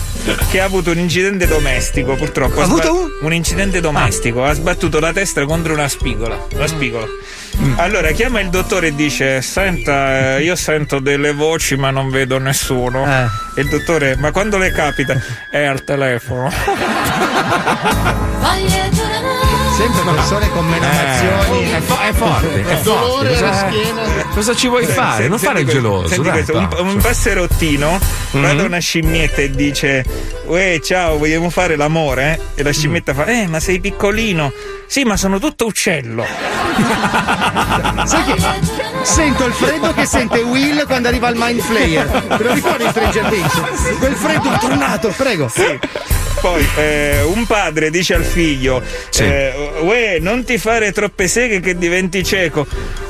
che ha avuto un incidente domestico, purtroppo. Ha avuto sba- un? un incidente domestico, ha sbattuto la testa contro una spigola. Una spigola. Allora chiama il dottore e dice: Senta, eh, io sento delle voci, ma non vedo nessuno. Eh. E il dottore, ma quando le capita? È al telefono. Sempre persone con menomazioni. Eh, è, fo- è forte, è Dolore forte. alla Cosa, schiena. Cosa ci vuoi fare? Senti- non fare il senti geloso. senti dai, questo, un, un passerottino va da una scimmietta e dice Uè ciao vogliamo fare l'amore? E la scimmetta fa Eh ma sei piccolino Sì ma sono tutto uccello Sai che sento il freddo che sente Will quando arriva al Mind Flayer. Te lo ricordi Stranger Things? Quel freddo tornato, prego. Sì. Poi eh, un padre dice al figlio Sì. eh, Uè non ti fare troppe seghe che diventi cieco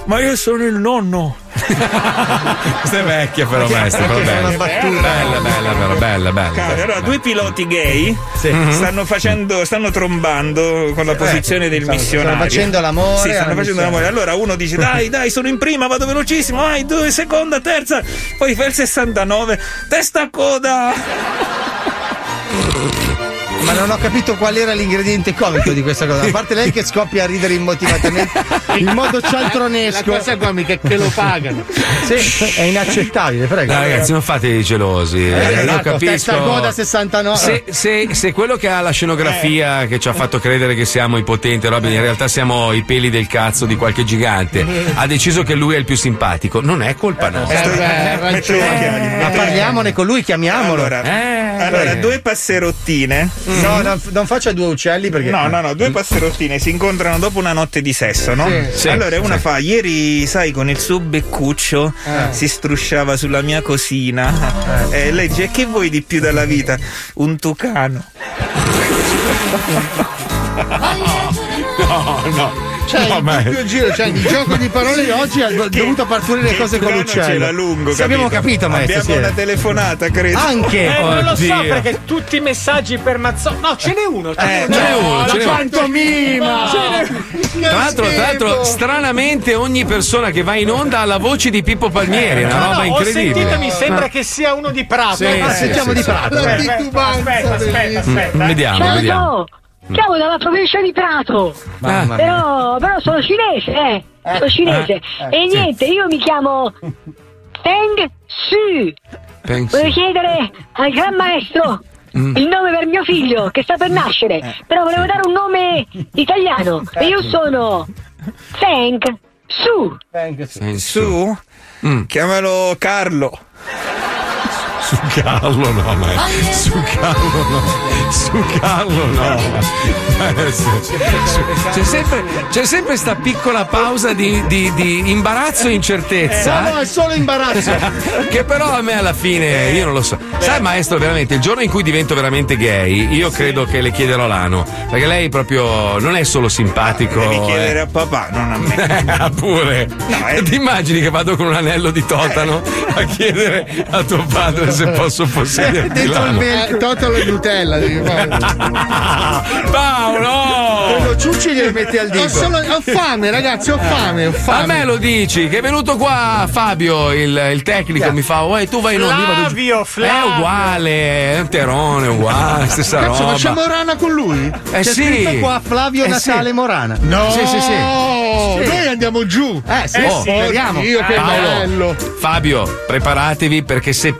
Ma io sono il nonno Questa è vecchia però, maestro. Però bella. una battuta. Bella, bella, però, bella, bella. Allora due piloti gay Mhm. stanno facendo, stanno trombando con la posizione del stanno- missionario. stanno facendo l'amore Sì, stanno facendo l'amore. Allora uno dice: Dai, dai, sono in prima, vado velocissimo. Vai, due, seconda, terza. Poi fa il 69, testa a coda. Ma non ho capito qual era l'ingrediente comico di questa cosa. A parte lei che scoppia a ridere immotivatamente in modo La cialtronesco. cosa comica è che lo pagano. Sì, è inaccettabile, prego. Dai, ragazzi, non fate i gelosi. Eh, Eh, io esatto, capisco. testa coda 69. Se, se- se quello che ha la Eh. scenografia che ci ha fatto credere che siamo i potenti, Robin, in realtà siamo i peli del cazzo di qualche gigante, ha deciso che lui è il più simpatico. Non è colpa nostra. Eh, ragione. occhiali. Ma parliamone con lui, chiamiamolo. Allora, Eh, allora, eh. due passerottine. No, non, non faccia due uccelli perché. No, no, no, due passerottine si incontrano dopo una notte di sesso, no? Sì, sì, allora una sì. fa, ieri, sai, con il suo beccuccio si strusciava sulla mia cosina. E lei dice, che vuoi di più dalla vita? Un tucano. No, no. Cioè, No, il ma- doppio giro, cioè il gioco di parole di oggi ha dovuto partorire cose con l'uccello. c'era lungo, Sì, abbiamo capito, maestro. Abbiamo sì. una telefonata, credo. Eh, non lo so perché tutti i messaggi per Mazzoni. No, ce n'è uno. Ce Eh, ce n'è uno, ce n'è uno. pantomima. Tra l'altro, tra l'altro, stranamente ogni persona che va in onda ha la voce di Pippo Palmieri, è una No, roba no, ho incredibile. sentito, mi sembra che sia uno di Prato. Sì, Eh, sì, sentiamo sì, di sì. Prato. Aspetta, La aspetta, aspetta. Mm, vediamo, vediamo. Chiamo dalla provincia di Prato. Mia. Però, però sono cinese, eh. Sono cinese. eh, e sì. niente, io mi chiamo Teng Su. Penso. Volevo chiedere al gran maestro Mm. il nome per mio figlio che sta per nascere. Però volevo dare un nome italiano. E io sono Teng Su. Su? Mm. Chiamalo Carlo. Su Carlo no, ma su Carlo no, su Carlo no. Eh, C'è sempre, c'è sempre sta piccola pausa di, di- di imbarazzo e incertezza. No, no, è solo imbarazzo. che però a me alla fine io non lo so. Sai, maestro, veramente il giorno in cui divento veramente gay, io credo che le chiederò l'ano. Perché lei proprio non è solo simpatico. Devi eh. chiedere a papà, non a me. Ah, pure. Ti immagini che vado con un anello di totano a chiedere a tuo padre se posso possederti l'ano? Eh, Totalo e Nutella. devi fare. Paolo! Quello ciucci glielo metti al dito. Ho, solo- ho fame, ragazzi, ho fame, ho fame. A me lo dici, che è venuto qua Fabio, il, il tecnico, mi fa, uè, tu vai in onda. io vado giù." Flavio, Flavio. È uguale, è un terone, è uguale, stessa Cazzo, roba. facciamo rana con lui? Eh C'è sì. scritto qua Flavio Eh Natale sì. Morana. No, Sì, sì, sì. noi andiamo giù. Eh sì, Oh. speriamo. Io che Paolo, bello. Fabio, preparatevi perché se,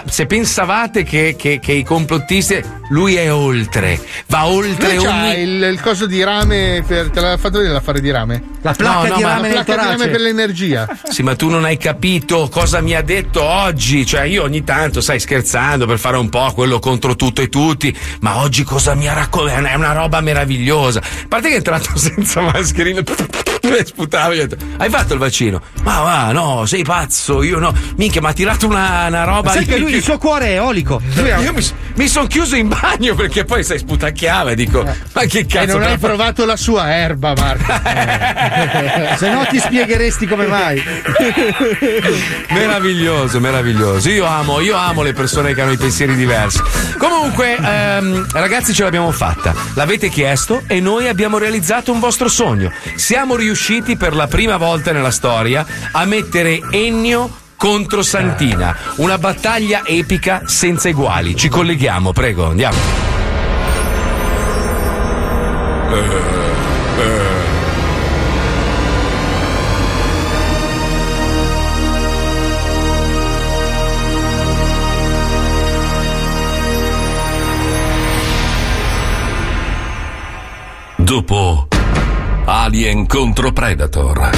pensa- se pensavate che, che- che i complottisti. Lui è oltre, va oltre Lui ogni. il, il coso di rame per. Te l'ha fatto vedere l'affare di rame? La placca No, no, di ma- rame La placca di rame per l'energia. Sì, ma tu non hai capito cosa mi ha detto oggi. Cioè, io ogni tanto, sai, scherzando per fare un po' quello contro tutto e tutti. Ma oggi cosa mi ha raccontato? È una roba meravigliosa. A parte che è entrato senza mascherina. Sputava, gli ho detto, hai fatto il vaccino? Ma va, no, sei pazzo, io no. Minchia, mi ha tirato una, una roba. Sai che lui il suo cuore è eolico. Lui ha- Io mi, mi sono chiuso in bagno perché poi sai sputacchiava e dico, ma che E cazzo non hai fa- provato la sua erba, Marco. Se no ti spiegheresti come mai. Meraviglioso, meraviglioso. Io amo, io amo le persone che hanno i pensieri diversi. Comunque, ehm, ragazzi, ce l'abbiamo fatta. L'avete chiesto e noi abbiamo realizzato un vostro sogno. Siamo riusciti per la prima volta nella storia a mettere Ennio contro Santina. Una battaglia epica senza eguali. Ci colleghiamo, prego, andiamo. Dopo Alien contro Predator,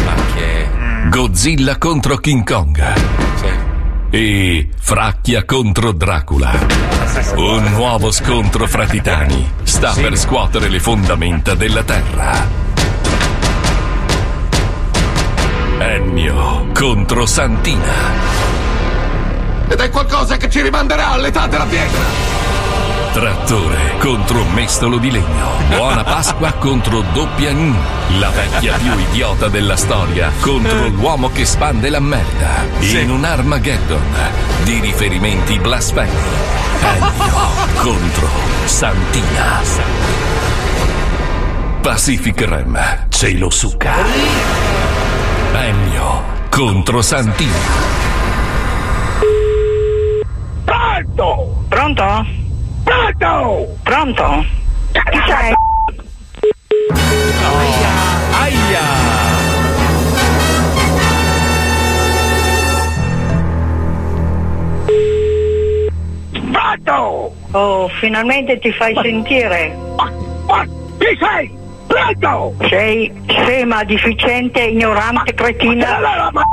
Godzilla contro King Kong e Fracchia contro Dracula. Un nuovo scontro fra titani sta per scuotere le fondamenta della Terra. Ennio contro Santina. Ed è qualcosa che ci rimanderà all'età della pietra. Trattore contro mestolo di legno. Buona Pasqua contro Doppia N. La vecchia più idiota della storia contro l'uomo che spande la merda. In un Armageddon di riferimenti blasfemi. Ennio contro Santina. Pacific Rim. Cielo succa. Ennio contro Santina. Pronto? Pronto? Pronto? Pronto? Chi sei? Aia! Pronto? Oh, finalmente ti fai sentire. Ma, ma, chi sei? Pronto? Sei scema, deficiente, ignorante, cretina. Ma, ma,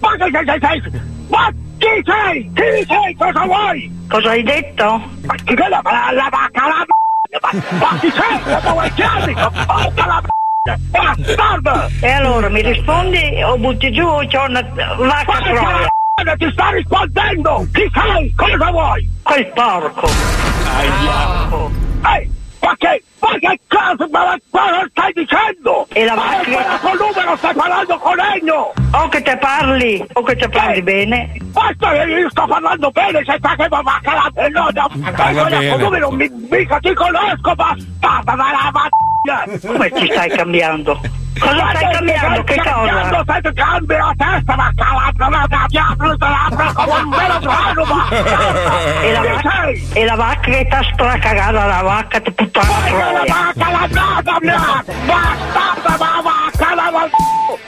ma, che sei, sei, sei? Ma chi sei? Chi sei? Cosa vuoi? Cosa hai detto? Ma chi è la, la, la vacca, la ma, ma chi sei? Cosa vuoi chiami? Ma porca la Bastardo! E allora mi rispondi o butti giù o c'ho una vacca troia? Ti sta rispondendo! Chi sei? Cosa vuoi? Quel porco! Aia! Ehi! Ma che? Ma che cosa? Ma ma- ma stai dicendo? E la Ma macchina- il col numero stai parlando con Egno! O che te parli, o che te parli bene. Questo io sto parlando bene, sei sta che mi va calando il nodo! va bene. Col numero mi, mica ti conosco, bastarda, ma la mattina! Come ti stai cambiando? Cosa stai cambiando? Che cosa? Stai che cambi la testa, ma calata, ma diavolo, da come un vero drano, bastarda! E la, vac- e la vacca che t'ha stracagata la vacca ti puttana Vai la troia. vacca, la nata mia! Bastarda, ma vacca, la vacca!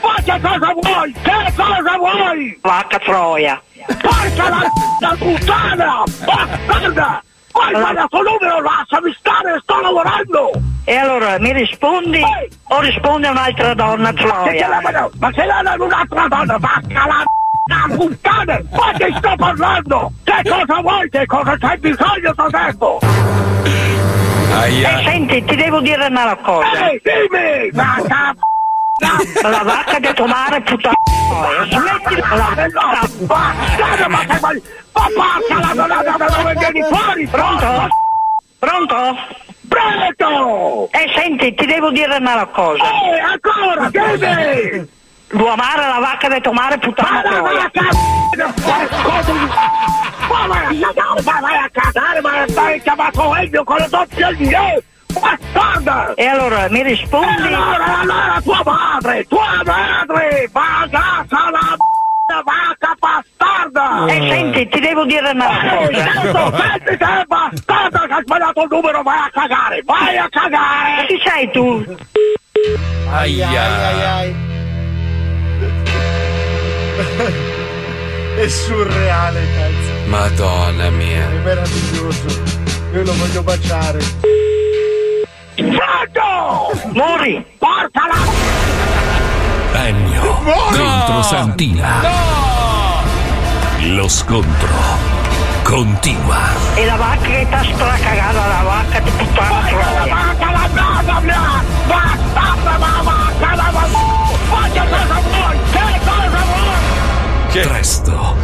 Ma che cosa vuoi? Che cosa vuoi? Vacca troia. Porca la, la puttana! Bastarda! Vai al tuo numero, lasciami stare, sto lavorando! E allora mi rispondi o risponde un'altra donna Ma troia? Ma se la è un'altra donna, vacca la la puttana! Ma ti sto parlando! Che cosa vuoi? Che cosa c'hai bisogno, t'ho detto? Eh, senti, ti devo dire una cosa. Ehi, dimmi! Vacca! La vacca di tua madre puttana. Smettila la bastarda, ma che vuoi? Ma porca la donna, da dove vieni fuori? Pronto? Pronto? Pronto! Eh, senti, ti devo dire una cosa. Eh, ancora, dimmi! Vuoi amare la vacca di tua madre puttana Ma la troia? vacca! Ma vai a ma vai a cagare, ma stai chiamato Elio con le doppie L! Bastarda! E allora mi E rispondi? allora, allora, tua madre, tua madre, bagata la m***a vacca bastarda! Eh, senti, ti devo dire una Ehi, cosa. senti te, bastarda, che hai sbagliato il numero, vai a cagare, vai a cagare! Chi sei tu? Aia. È surreale, cazzo. Madonna mia. È meraviglioso. Io lo voglio baciare. Pronto! Mori! Porca la... Ennio contro Santina. Lo scontro continua. E la vacca che t'ha stracagata la vacca di puttana La troia. vacca la nata mia! Bastarda la vacca la vacca! Ma che cosa vuoi? Che cosa vuoi? Presto,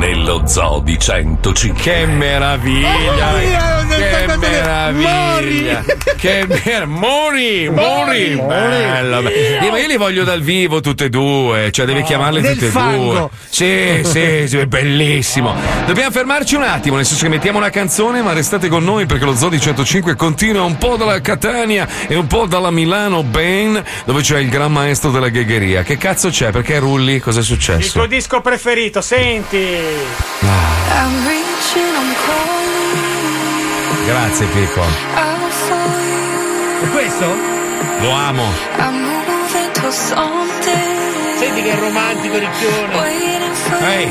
nello zoo di 105. Che meraviglia! Oh, che meraviglia! Che mer- Mori! Mori! Bello! bello. Io- Ma io li voglio dal vivo tutte e due, cioè devi chiamarle nel tutte e due. Sì, sì, sì, è bellissimo. Dobbiamo fermarci un attimo, nel senso che mettiamo una canzone, ma restate con noi perché lo zoo di 105 continua un po' dalla Catania e un po' dalla Milano Ben, dove c'è il gran maestro della ghegheria. Che cazzo c'è? Perché rulli? Cos'è Il successo? tuo disco preferito, senti. I'm reaching, I'm calling Grazie Pippo. E questo? Lo amo. I'm moving to something. Senti che romantico for Ehi.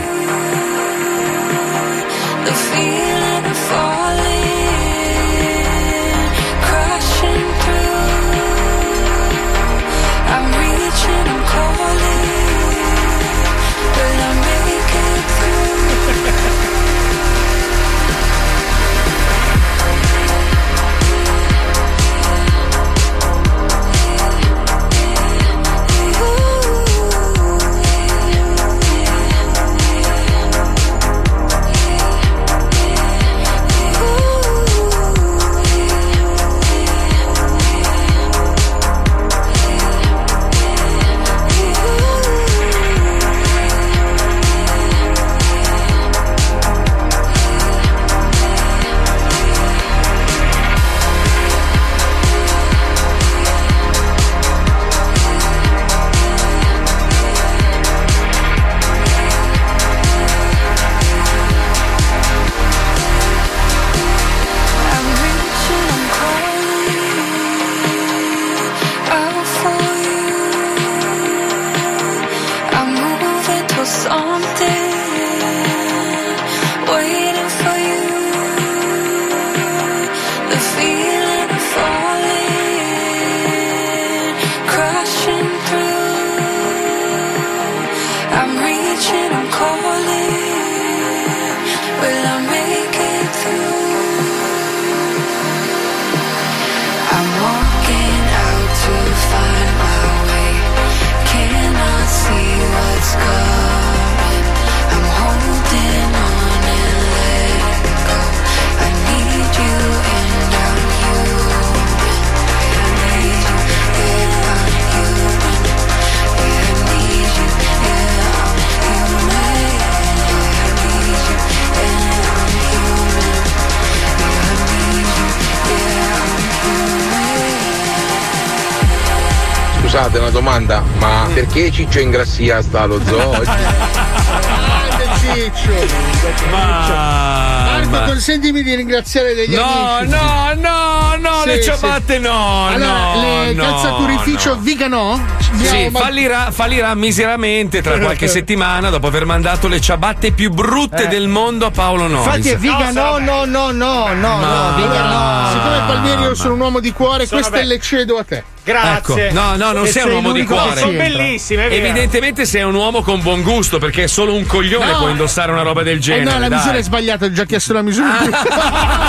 you. Domanda, ma perché Ciccio Ingrassia sta allo zoo Ciccio. Marco, ma- consentimi di ringraziare degli No, amici. no, no, no, le ciabatte no, Allora, no, le no, calzaturificio no. Vigano? Sì, Abbiamo- fallirà, fallirà miseramente tra qualche settimana dopo aver mandato le ciabatte più brutte Eh. del mondo a Paolo Nois. Infatti è Viga no, no, no, no, no, no, Viga no. Siccome Palmieri io sono un uomo di cuore, Sono queste be- le cedo a te. Ecco, no, no, non E sei un uomo di cuore. entra. bellissime. Evidentemente sei un uomo con buon gusto perché solo un coglione No. può indossare una roba del Eh genere. no, la dai. misura è sbagliata, ho già chiesto la misura. Infatti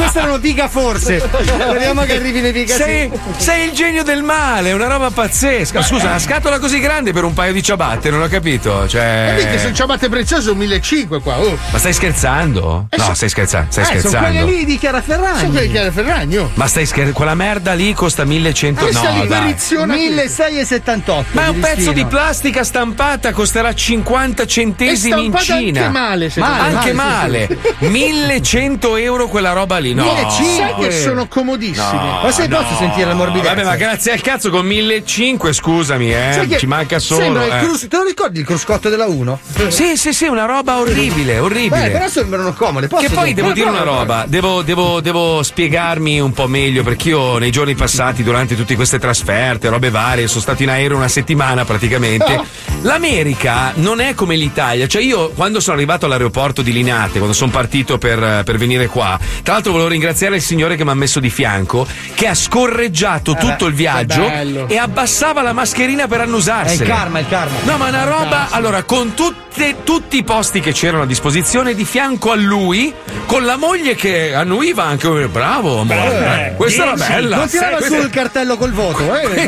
queste erano Viga forse. Speriamo che arrivi le Viga Sei, sei il genio del male, una roba pazzesca. Scusa, una scatola così grande per un paio di ciabatte, non ho capito. Cioè. Capite, sono ciabatte preziose, un 1500 qua. Oh. Ma stai scherzando? Eh, No, so- stai scherzando. Stai Eh, sono scherzando. quelle lì di Chiara Ferragni. Sono quelle di Chiara Ferragni. oh. Ma stai scherzando? Quella merda lì costa 1100 Questa no, lì, dai. Periziona 1678. Ma è un pezzo di plastica stampata, costerà 50 centesimi in Cina. anche male, me. anche Male, male. 1100 euro quella roba lì. No. 1500 che sono comodissimi. No, Ma se no. posso sentire la morbidezza? Vabbè, ma grazie al cazzo con 1500, scusami, eh. Ci manca solo. Sembra il eh. crus- te lo ricordi il cruscotto della 1? Sì, sì, sì, una roba orribile, orribile. Beh, però sembrano comode. Posso Che poi devo dire una roba, devo, devo- devo spiegarmi un po' meglio perché io nei giorni passati, durante tutte queste trasferte, robe varie, sono stato in aereo una settimana praticamente. L'America non è come l'Italia, cioè io quando sono arrivato all'aeroporto di Linate, quando sono partito per, per venire qua, tra l'altro volevo ringraziare il signore che mi ha messo di fianco, che ha scorreggiato Eh, tutto il viaggio e abbassava la mascherina per annusarsela. È il karma, è il karma. No, ma una roba, allora, con tutte- tutti i posti che c'erano a disposizione, di fianco a lui, con la moglie che annuiva anche. Bravo, amore. Eh, questa era bella. Non tirava Questa- su il cartello col voto, eh?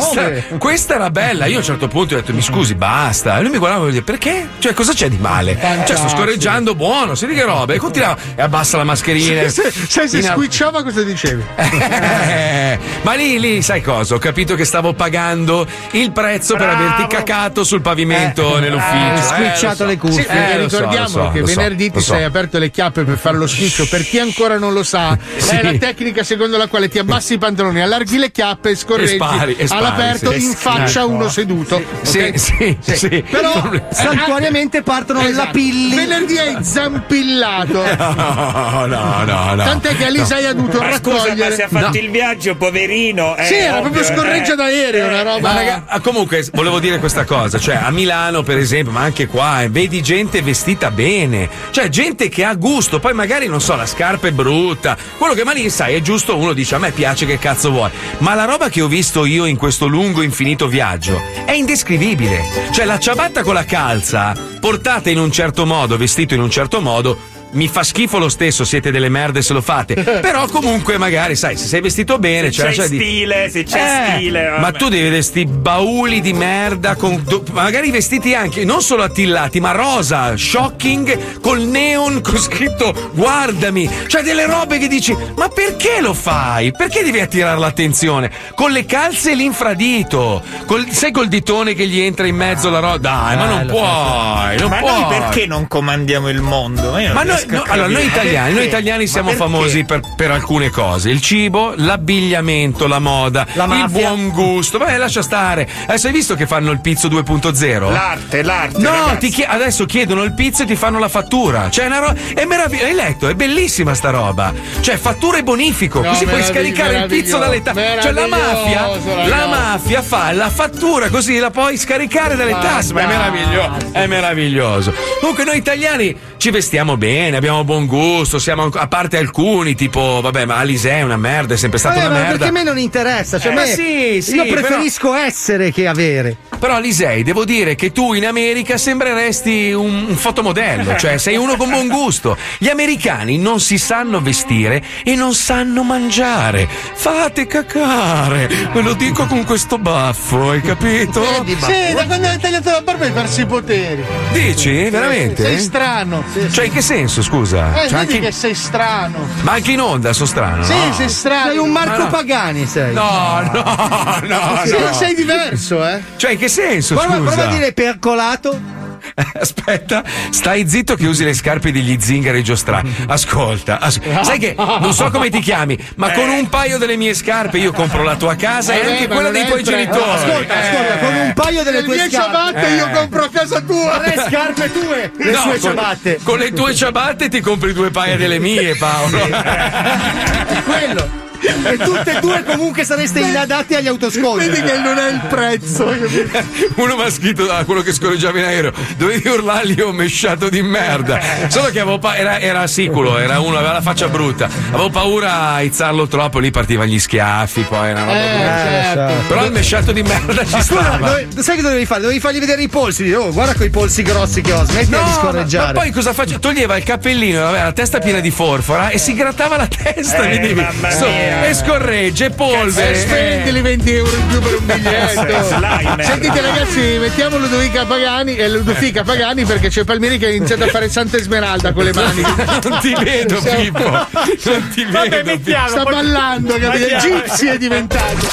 questa era bella. Io a un certo punto ho detto: Mi scusi, basta. E lui mi guardava e mi diceva: Perché? Cioè, cosa c'è di male? Cioè, sto scorreggiando buono, senti che roba. E continuava e abbassa la mascherina. Se, se al- squicciava cosa dicevi? eh, ma lì, lì, sai cosa? Ho capito che stavo pagando il prezzo per Bravo. averti cacato sul pavimento nell'ufficio. hai Eh, squicciato so. le cuffie. Sì, Eh, so, ricordiamo lo so, che so, venerdì ti so. sei aperto le chiappe per fare lo schiccio. Per chi ancora non lo sa, Sì. è la tecnica secondo la quale ti abbassi i pantaloni, allarghi le chiappe e scorreggi E spari, e spari, all'aperto sì. in faccia Ecco. uno seduto. Sì, ok? sì, sì. Però Santuariamente partono Esatto. lapilli. Venerdì hai zampillato. No, no, no, no. Tant'è che Alisa No. hai dovuto Ma scusa, ma raccogliere. se ha fatto No. il viaggio, poverino. eh, Sì, era ovvio, proprio scorreggia eh. d'aereo, una roba. Ma raga, ah, comunque volevo dire questa cosa, cioè a Milano per esempio, ma anche qua, eh, vedi gente vestita bene, cioè gente che ha gusto, poi magari non so, la scarpa è brutta, quello che ma lì sai è giusto, uno dice a me piace che cazzo vuoi, ma la roba che ho visto io in questo lungo infinito viaggio è indescrivibile, cioè la ciabatta con la calza, portata in un certo modo, vestito in un certo modo, mi fa schifo lo stesso, siete delle merde se lo fate. Però comunque magari, sai, se sei vestito bene, Se c'è cioè di- stile, se c'è Eh, stile. Ma vabbè. tu devi vedere sti bauli di merda con do- magari vestiti anche non solo attillati, ma rosa, shocking col neon con scritto guardami. Cioè delle robe che dici "Ma perché lo fai? Perché devi attirare l'attenzione? Con le calze e l'infradito, col, sai col ditone che gli entra in mezzo la roba. Dai, ma Eh, non lo puoi, non ma puoi. noi perché non comandiamo il mondo? Ma noi, no, allora, noi italiani, noi italiani siamo perché? famosi per, per alcune cose: il cibo, l'abbigliamento, la moda, La il buon gusto. Vabbè, lascia stare. Adesso hai visto che fanno il pizzo 2.0? L'arte, l'arte. No, ragazzi. ti chie- adesso chiedono il pizzo e ti fanno la fattura. Cioè, roba. È meraviglioso. Hai letto? È bellissima sta roba. Cioè, fattura e bonifico. No, così puoi scaricare il pizzo dalle tasse. Cioè, la mafia, la mafia fa la fattura così la puoi scaricare dalle tasse. Ma è meraviglioso. È meraviglioso. Comunque, noi italiani ci vestiamo bene, abbiamo buon gusto. Siamo, a parte alcuni, tipo, vabbè, ma Alisè è una merda, è sempre stata Vabbè, una ma merda. perché a me non interessa, cioè Eh, me- ma sì, sì, io però- preferisco essere che avere. Però Lisei, devo dire che tu in America sembreresti un, un fotomodello, cioè sei uno con buon gusto. Gli americani non si sanno vestire e non sanno mangiare. Fate cacare, ve lo dico con questo baffo, hai capito? Sì, da quando hai tagliato la barba hai perso i poteri. Dici? Veramente? Sei strano. Cioè, in che senso, scusa? Eh, Cioè, vedi anche- che sei strano. Ma anche in onda sono strano. Sì, no? sei strano. Sei un Marco Ma no. Pagani, sei. No, no, no. No. ma sei diverso, eh. Cioè, in che senso, Prova, scusa? prova a dire percolato. Aspetta, stai zitto che usi le scarpe degli zingari Giostra. Ascolta, as- sai che non so come ti chiami, ma con un paio delle mie scarpe io compro la tua casa e Eh, anche ma quella dei tuoi genitori. Ascolta, ascolta, con un paio delle Le tue ciabatte io compro a casa tua. Tre scarpe tue, le No, sue con- ciabatte. Con le tue ciabatte ti compri due paia delle mie, Paolo. È quello. E tutte e due comunque sareste inadatti agli autoscontri. Vedi che non è il prezzo. Uno mi ha scritto da quello che scorreggiava in aereo. Dovevi urlargli un mesciato di merda. Solo che avevo pa- era, era siculo, era uno, aveva la faccia brutta. Avevo paura a aizzarlo troppo, lì partivano gli schiaffi, poi era una roba Eh, certo. Però il mesciato di merda ci stava. dove- sai che dovevi fare? Dovevi fargli vedere i polsi. Oh, guarda quei polsi grossi che ho, smetti No, di ma, scorreggiare. ma poi cosa faccio? Toglieva il cappellino, aveva la testa piena di forfora e si grattava la testa. Eh, mamma Sto- mia. e scorregge, polvere. Eh, spendili 20 euro in più per un biglietto. Slime. Sentite ragazzi, mettiamo Ludovica Pagani e Ludovica Pagani perché c'è Palmieri che ha iniziato a fare Santa Esmeralda con le mani. Non ti vedo, Pippo. Non ti vedo. Pippo. Sta ballando, capito? Gypsy è diventato.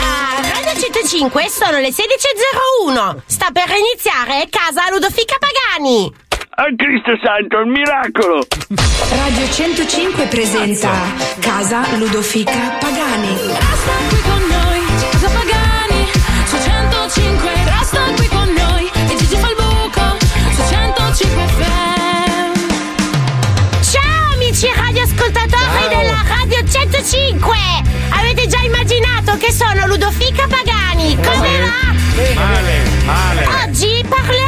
A Radio 105 sono le 16.01. Sta per iniziare Casa Ludofica Pagani. A Cristo Santo, il miracolo! Radio 105 presenta Casa Ludofica Pagani. Resta qui con noi, Casa Pagani, su 105, resta qui con noi, e Gigi fa il buco, su 105 FM. Ciao amici radioascoltatori della Radio 105. Avete già immaginato che sono Ludofica Pagani? Come va? Male, male. Oggi parleremo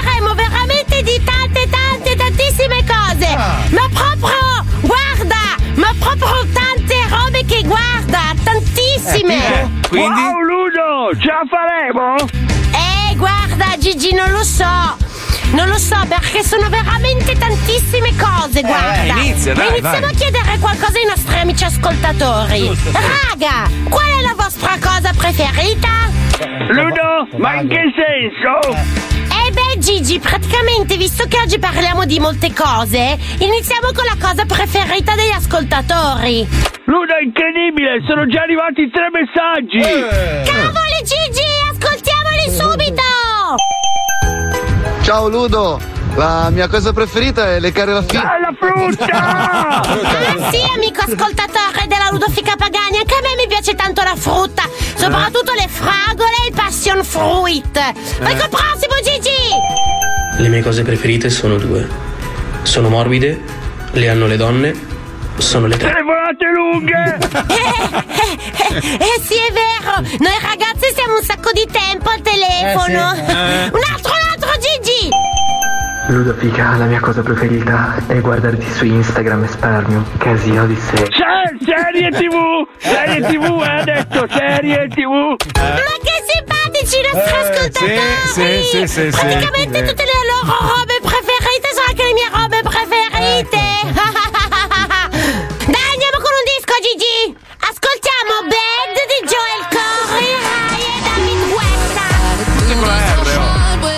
Ma proprio, guarda, ma proprio tante robe che guarda, tantissime. quindi? Wow, Ludo, ce la faremo? Eh, guarda, Gigi, non lo so. Non lo so perché sono veramente tantissime cose, guarda. inizia, Ma dai, iniziamo vai. a chiedere qualcosa ai nostri amici ascoltatori. Raga, qual è la vostra cosa preferita? Ludo, ma in che senso? Eh Gigi, praticamente visto che oggi parliamo di molte cose, iniziamo con la cosa preferita degli ascoltatori. Ludo, è incredibile, sono già arrivati tre messaggi! Cavoli Gigi, ascoltiamoli subito! Ciao Ludo, la mia cosa preferita è leccare la figa. la frutta! Ah sì, amico ascoltatore della Ludofica Pagani, anche a me mi piace tanto la frutta, soprattutto le fragole e il passion fruit. Vai col prossimo Gigi! Le mie cose preferite sono due. Sono morbide, le hanno le donne, sono le tre. Telefonate lunghe! Eh sì, è vero, noi ragazzi stiamo un sacco di tempo al telefono. Eh sì. Eh. Un altro, un altro Gigi! Ludovica, la mia cosa preferita è guardarti su Instagram e spararmi un casino di serie. Se- serie tv! Serie tv, ha detto, serie tv! Ma che simpatici i nostri ascoltatori! Eh, sì, sì, sì, sì, Praticamente sì. tutte le loro robe preferite sono anche le mie robe preferite! Dai, andiamo con un disco, Gigi! Ascoltiamo Bad di Joel Corey, Rai e David Guetta! R, oh.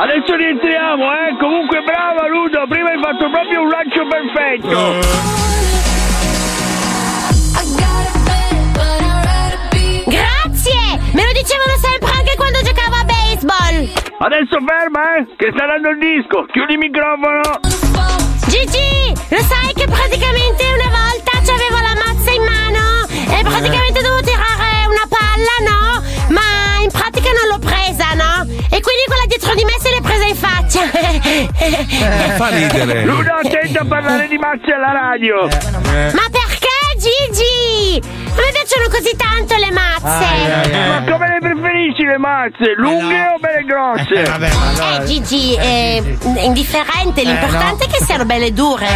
Adesso rientriamo, eh! Comunque brava Ludo, prima hai fatto proprio un lancio perfetto! Grazie! Dicevano sempre anche quando giocavo a baseball! Adesso ferma, eh! Che sta dando il disco! Chiudi il microfono! Gigi, lo sai che praticamente una volta c'avevo la mazza in mano e praticamente dovevo tirare una palla, no? Ma in pratica non l'ho presa, no? E quindi quella dietro di me se l'è presa in faccia. fa ridere. Ludo, attento a parlare di mazze alla radio! Ma perché, Gigi? A me piacciono così tanto le mazze. Ma come le preferisci le mazze? Lunghe o belle grosse? Eh, Gigi, è indifferente, l'importante è che siano belle dure.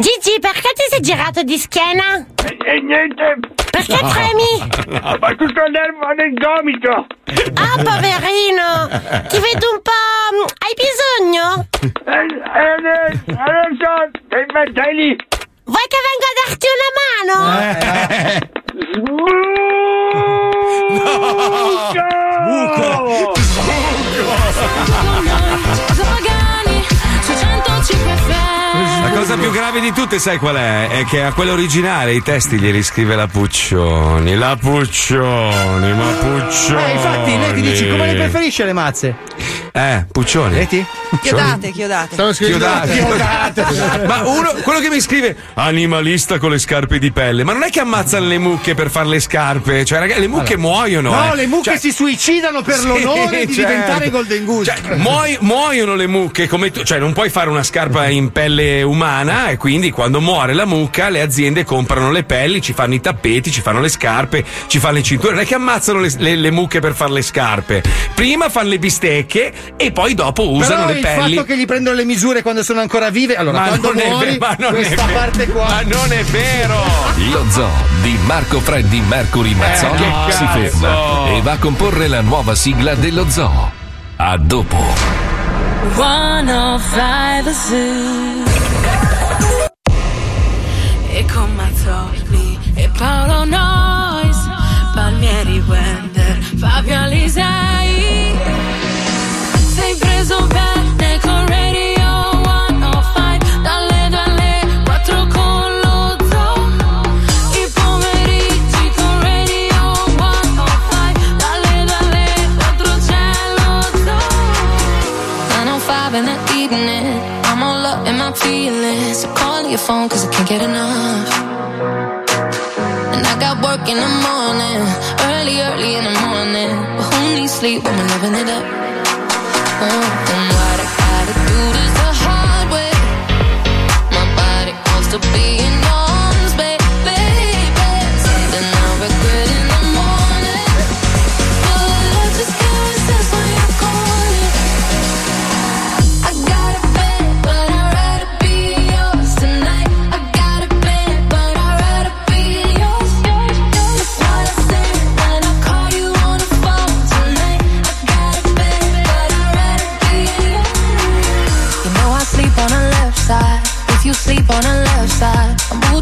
Gigi, perché ti sei girato di schiena? E niente! Perché tremi? Ho battuto il nervo nel gomito! Ah, poverino! Ti vedo un po'. Hai bisogno? Eh, eh, eh, non so, eh, stai lì! Vuoi che venga a darti una mano? Buco! Casa Pagani. Cosa più grave di tutte, sai qual è? È che a quello originale i testi glieli scrive la Puccioni. La Puccioni, ma Puccioni. Eh, infatti, lei ti dici come le preferisce le mazze? Eh, Puccioni. Vedi? Chiodate, chiodate. Stavo scrivendo Chiodate. Ma uno, quello che mi scrive animalista con le scarpe di pelle, ma non è che ammazzano le mucche per fare le scarpe, cioè ragazzi, le mucche muoiono. No, eh. le mucche Cioè, si suicidano per sì, l'onore di certo. diventare Golden Goose. Cioè, muoi- muoiono le mucche come tu, cioè non puoi fare una scarpa in pelle umana e quindi quando muore la mucca le aziende comprano le pelli, ci fanno i tappeti, ci fanno le scarpe, ci fanno le cinture, non è che ammazzano le, le- le mucche per fare le scarpe. Prima fanno le bistecche e poi dopo usano Però le il pelli. fatto che gli prendono le misure quando sono ancora vive, allora Ma quando non è muori, ve- ma non è questa vero. parte qua. Ma non è vero! Lo zoo di Marco Freddi Mercury Mazzoli Eh, si ferma e va a comporre la nuova sigla dello zoo. A dopo. 105 Zoo. E con Mazzoli e Paolo Nois Palmieri Wender, Fabio Alisei. Sei preso bene con phone cause I can't get enough. And I got work in the morning, early, early in the morning. But who needs sleep when we're living it up? Oh,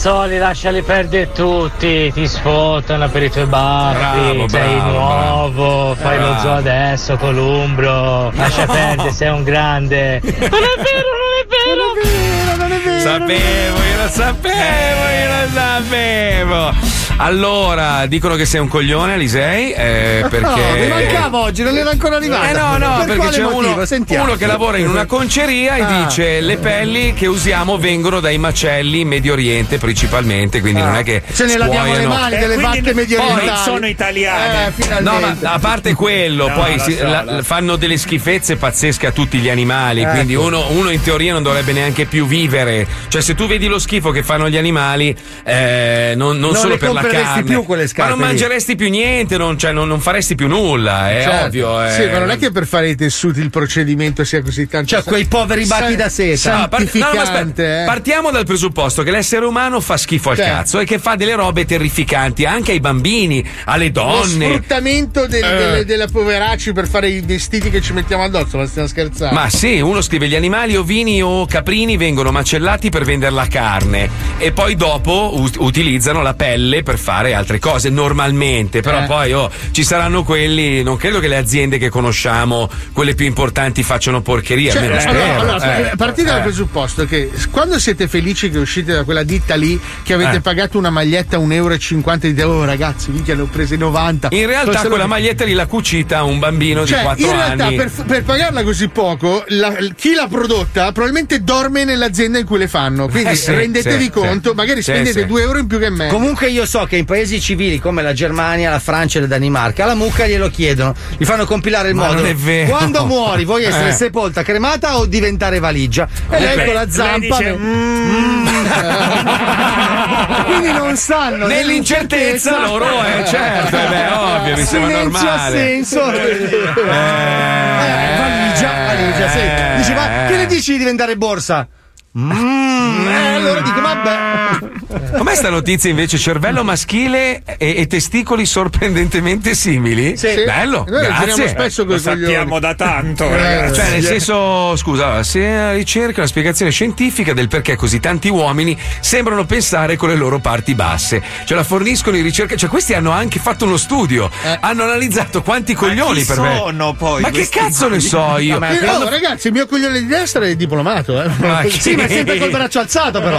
Mazzoli, lasciali perdere tutti, ti sfottano per i tuoi baffi, Bravo, sei bravo, nuovo, fai lo Bravo. zoo adesso, Columbro, lascia No. perdere, sei un grande. Non è vero, non è vero! Non è vero. Sapevo, io lo sapevo, io lo sapevo. Allora, dicono che sei un coglione, Alisei, eh, perché... No, mi mancava oggi, non era ancora arrivato. Eh no, no, per perché c'è motivo? uno, Sentiamo. uno che lavora in una conceria e Ah. dice le pelli che usiamo vengono dai macelli in Medio Oriente principalmente, quindi non è che Ce ne laviamo le mani Eh, delle quindi vacche medio poi orientali. sono italiane. Eh. No, ma a parte quello, No, poi si- so, la- fanno delle schifezze pazzesche a tutti gli animali. Ecco. Quindi uno, uno in teoria non dovrebbe neanche più vivere. Cioè, se tu vedi lo schifo che fanno gli animali, eh, non, non Non solo per la compreresti carne, più quelle scarpe ma non lì. mangeresti più niente, non, cioè, non- non faresti più nulla. È Certo. ovvio. eh. Sì, ma non è che per fare i tessuti il procedimento sia così tanto. Cioè, quei poveri bacchi da seta. No, par- no, aspetta, eh. partiamo dal presupposto che l'essere umano fa schifo al Certo. cazzo e che fa delle robe terrificanti anche ai bambini, alle Lo donne. sfruttamento del- Eh. delle, delle poveracci per fare i vestiti che ci mettiamo addosso, ma stiamo scherzando. Ma sì, uno scrive gli animali ovini o caprini vengono macellati per vendere la carne e poi dopo u- utilizzano la pelle per fare altre cose normalmente, però Eh. poi oh, ci saranno quelli, non credo che le aziende che conosciamo, quelle più importanti, facciano porcheria. Cioè, almeno allora, spero. allora, Eh. partite dal Eh. presupposto che quando siete felici che uscite da quella ditta lì, che avete Eh. pagato una maglietta a 1,50 euro e dite, oh ragazzi, minchia, ne ho prese 90. In realtà quella lo- maglietta lì l'ha cucita un bambino Cioè, di 4 in realtà, anni. per, per pagarla così poco, la- chi l'ha prodotta probabilmente dorme nell'azienda in cui le fanno. Quindi Eh sì, rendetevi sì, conto, sì. magari Sì, spendete sì. 2 euro in più che me. Comunque io so che in paesi civili come la Germania, la Francia e la Danimarca, alla mucca glielo chiedono, gli fanno compilare il Ma modo. non è vero. Quando muori vuoi essere Eh. sepolta cremata o diventare valigia? E lei Lei- con la zampa. dice, "Mm". Quindi non sanno. Nell'incertezza loro, eh, certo, eh, beh, ovvio, mi sembra Silenzio normale. ha senso. Eh, valigia, valigia, sì. Eh. Dici, ma che ne dici di diventare borsa? Mm, eh, allora dico, vabbè. Com'è sta notizia invece? Cervello maschile e, e testicoli sorprendentemente simili? Sì. Bello, Noi grazie. spesso Lo coglioni. sappiamo da tanto, Eh. Cioè, nel senso, scusa, se la ricerca una spiegazione scientifica del perché così tanti uomini sembrano pensare con le loro parti basse. Cioè, la forniscono i ricercatori. Cioè, questi hanno anche fatto uno studio. Hanno analizzato quanti coglioni chi per me. sono poi Ma che cazzo ne so io? Eh, no, ragazzi, il mio coglione di destra è diplomato, eh. Ma chi? Sì, ma è sempre col braccio alzato, però.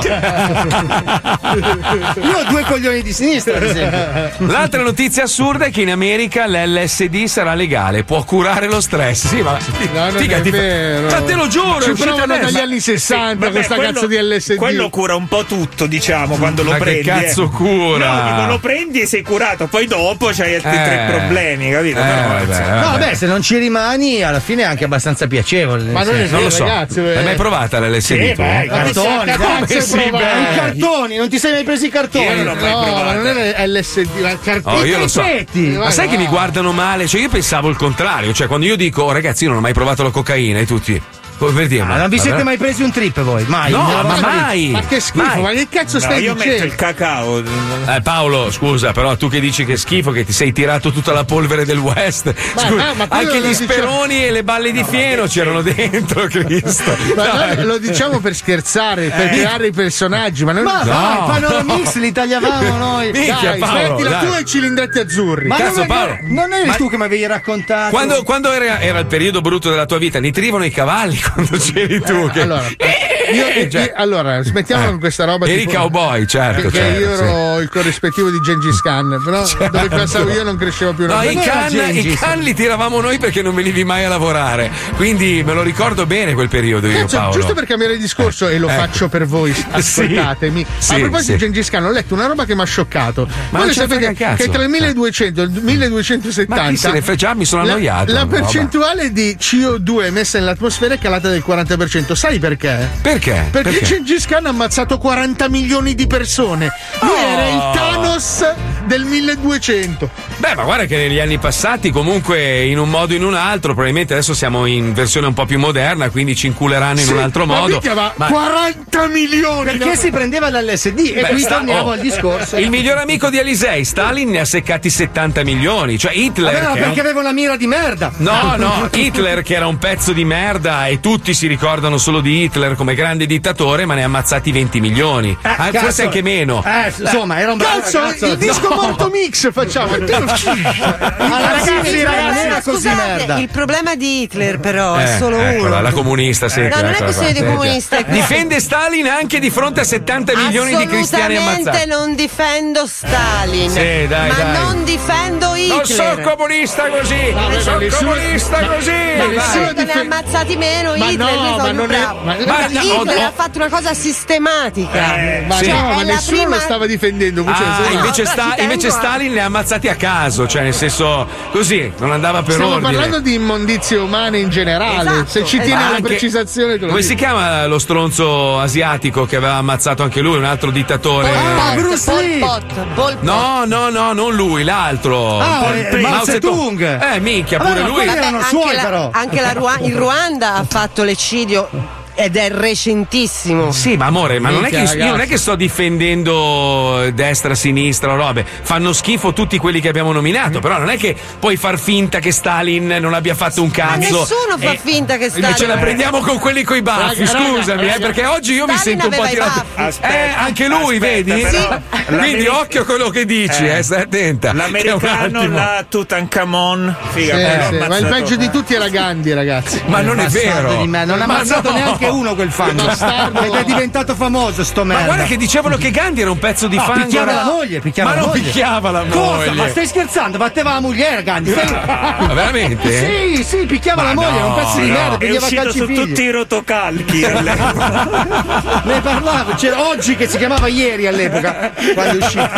Io ho due coglioni di sinistra, ad esempio. L'altra notizia assurda è che in America l'LSD sarà legale, può curare lo stress. Sì, ma No, non figa, ti-. Ma te lo giuro, Ci provano dagli anni 60 Vabbè, questa quello- cazzo di LSD. Quello cura un po' tutto, diciamo, quando lo Ma che prendi. cazzo eh. cura? No, dico, lo prendi e sei curato, poi dopo c'hai altri Eh. tre problemi, capito? Eh, Però, vabbè, insomma, No, vabbè, se non ci rimani, alla fine è anche abbastanza piacevole. Ma non è senso. Non lo so. ragazzi, eh. mai provata l'LSD? Sì, tu? Eh? Cartoni, Cazzo, dai, cazzo, sì, i cartoni, non ti sei mai presi i cartoni? Io non No, ma non era LSD, ma cartino. Oh, io lo so. Ma sai che mi guardano male? Cioè, io pensavo il contrario. Cioè, quando io dico, oh, ragazzi, io non ho mai provato la cocaina, e tutti. Come per dire, Ma ma non vi siete vabbè. mai presi un trip voi? Mai? No, ma vita? mai! Ma che schifo, Mai. ma che cazzo No, stai io metto dicendo? il cacao. Eh, Paolo, scusa, però tu che dici che è schifo, che ti sei tirato tutta la polvere del West. Ma- Scusa, ah, ma anche gli diciamo- speroni e le balle di fieno c'erano dentro, Cristo. Ma No, noi lo diciamo per scherzare, per Eh. creare i personaggi, ma non Ma No. Panoramix li tagliavamo noi. Minchia, Dai, Paolo, smettila dai. tu e i cilindretti azzurri. Ma Cazzo, non, è- Paolo. non eri Ma- tu che mi avevi raccontato? Quando, quando era, era il periodo brutto della tua vita, ne trivano i cavalli quando c'eri tu. Che... Allora, io- cioè- io- allora, smettiamo Eh. con questa roba. Eri tipo- cowboy, certo, che certo, io sì. ero il corrispettivo di Gengis Khan, però dove passavo io non cresceva più No, i can, i can li tiravamo noi perché non venivi mai a lavorare. Quindi me lo ricordo bene quel periodo io, Cazzo, Paolo. giusto per cambiare discorso, e lo Ecco. faccio per voi, ascoltatemi. Sì, a proposito sì. di Gengis Khan, ho letto una roba che mi ha scioccato. Ma Voi sapete che tra il 1200 e il 1270 Ma chi se ne frega? Già mi sono annoiato, La, percentuale di CO2 emessa nell'atmosfera è calata del 40%. Sai perché? Perché? Perché Gengis Khan ha ammazzato 40 milioni di persone. Lui Oh. era il Thanos del 1200. Beh, ma guarda che negli anni passati, comunque, in un modo o in un altro, probabilmente adesso siamo in versione un po' più moderna, quindi ci inculeranno in Sì, un altro ma modo. ma Ma- 40 milioni! Perché si prendeva l'LSD e Beh, qui sta- torniamo oh, al discorso. Il miglior amico di Alisei, Stalin, ne ha seccati 70 milioni. Cioè, Hitler. Vabbè, ma è un- perché aveva una mira di merda. No, no, Hitler che era un pezzo di merda e tutti si ricordano solo di Hitler come grande dittatore, ma ne ha ammazzati 20 milioni. Eh, Ah, forse anche meno. Eh, insomma, era un bravo Cazzo, ragazzo. il disco morto mix facciamo. Il ragazzi, non problema- era così scusate, merda. il problema di Hitler, però, è Eh, solo eccola, uno. la comunista sempre. No, non è questione qua. di comunista, è- Difende Stalin anche di fronte a 70 milioni di cristiani Assolutamente ammazzati. non difendo Stalin. Sì, dai, ma dai. non difendo Hitler. Non sono comunista così! ma sono comunista così! ma nessuno ne ha ammazzati meno Ma Hitler, no, lui ma non è- ma- Ma Hitler no. ha fatto una cosa sistematica. Eh, ma Sì. no, Cioè, ma nessuno prima- lo stava difendendo. Ah, Cioè, invece, no, Sta- invece Stalin li ha ammazzati a caso, cioè nel senso così, non andava per Stiamo ordine. parlando di immondizie umane in generale. Esatto, Se ci esatto. alla Anche- precisazione, te lo Come dico. si chiama lo stronzo asiatico che aveva ammazzato anche lui, un altro dittatore? Ah, Bruce Pol Lee. Pot, Pol Pot. No, no, no, non lui, l'altro. Ah, eh, Mao Zedong. Eh, minchia, pure lui. Vabbè, anche la- la il Ruanda ha fatto l'eccidio ed è recentissimo. Sì, ma amore, ma non è che io non è che sto difendendo destra, sinistra o robe. Fanno schifo tutti quelli che abbiamo nominato. Però non è che puoi far finta che Stalin non abbia fatto un Ma cazzo. nessuno fa e- finta che e Ce la Stalin- prendiamo con quelli coi baffi, Raga, scusami, raga. eh, perché oggi io mi Stalin sento un po' tirato. eh, anche lui, aspetta, vedi? però, Quindi occhio a quello che dici, Eh. eh, stai attenta. L'americano, la Tutankhamon. Figa, Sì, sì, ma il peggio di tutti era Gandhi, ragazzi. Ma non è vero. Me, non ha Ma ammazzato no. neanche uno quel fango. Ed è diventato famoso sto merda. Ma guarda che dicevano che Gandhi era un pezzo di No, fango. picchiava era- la moglie, picchiava ma la non moglie. picchiava la Cosa? moglie. Ma stai scherzando? Batteva la moglie, Gandhi. Stai- Ma veramente? Sì, sì, picchiava Ma la moglie, era un no, pezzo di no. merda, È uscito calci su figli. tutti i rotocalchi. Ne parlavo, c'era oggi che si chiamava ieri all'epoca, quando è uscito.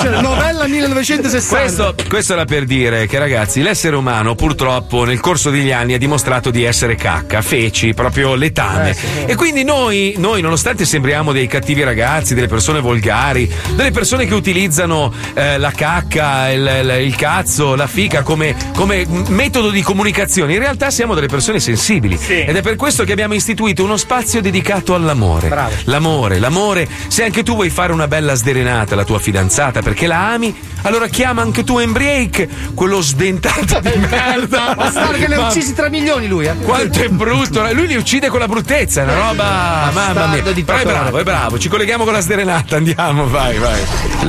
C'era novella 1960. Questo, questo era per dire che ragazzi l'essere umano purtroppo nel corso degli anni ha dimostrato di essere cacca, feci, proprio letame. E quindi noi, noi, nonostante sembriamo dei cattivi ragazzi, delle persone volgari, delle persone che utilizzano eh, la cacca, il, il- cazzo, la fica come, come metodo di comunicazione, in realtà siamo delle persone sensibili. Ed è per questo che abbiamo istituito uno spazio dedicato all'amore. L'amore, l'amore. Se anche tu vuoi fare una bella sderenata alla tua fidanzata perché la ami, allora chiama anche tu Embriake, quello sdentato di merda. Bastardo che ne ha uccisi 3 milioni lui, eh. quanto è brutto, lui li uccide con la bruttezza, è una roba, mamma mia. di Però è bravo, è bravo. Ci colleghiamo con la sderenata, andiamo, vai, vai.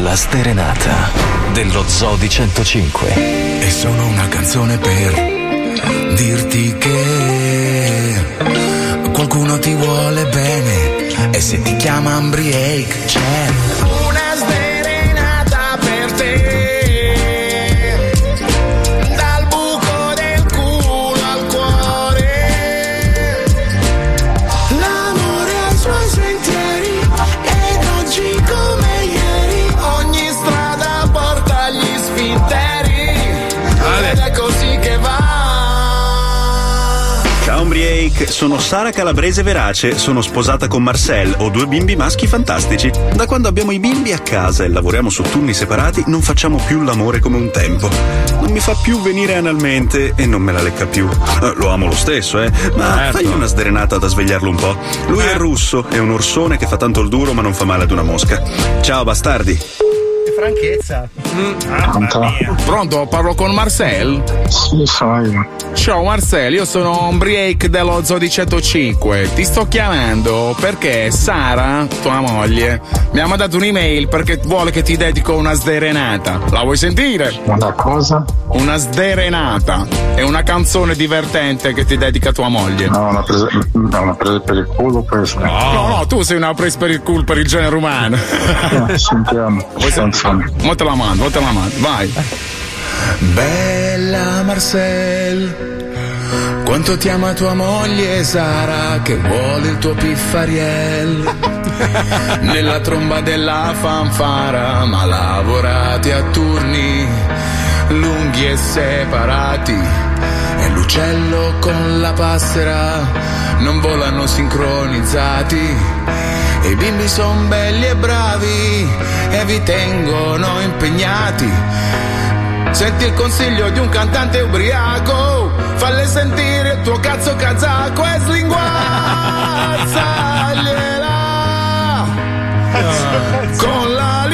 La sterenata dello Zoo di 105. È solo una canzone per dirti che qualcuno ti vuole bene e se ti chiama Ambriake c'è Sono Sara Calabrese Verace, sono sposata con Marcel, ho due bimbi maschi fantastici. Da quando abbiamo i bimbi a casa e lavoriamo su turni separati non facciamo più l'amore come un tempo. Non mi fa più venire analmente e non me la lecca più. Eh, lo amo lo stesso, eh, ma Certo. fai una sdrenata da svegliarlo un po'. Lui è russo, è un orsone che fa tanto il duro ma non fa male ad una mosca. Ciao bastardi. Franchezza. Pronto? Parlo con Marcel? Sì, sono io. Ciao Marcel, io sono Ombriake dello Zoo di 105. Ti sto chiamando perché Sara, tua moglie, mi ha mandato un'email perché vuole che ti dedico una sderenata. La vuoi sentire? Una cosa? Una sderenata. È una canzone divertente che ti dedica tua moglie. No, una presa, no, una presa per il culo questa. No, no, tu sei una presa per il culo per il genere umano. Eh, sentiamo. Canzone. Mo te la mando, mo te la mando, vai. Bella Marcel, quanto ti ama tua moglie Sara che vuole il tuo piffariel. Nella tromba della fanfara, ma lavorati a turni lunghi e separati. E l'uccello con la passera non volano sincronizzati. E i bimbi son belli e bravi e vi tengono impegnati. Senti il consiglio di un cantante ubriaco, falle sentire il tuo cazzo kazako e slinguazzagliela con la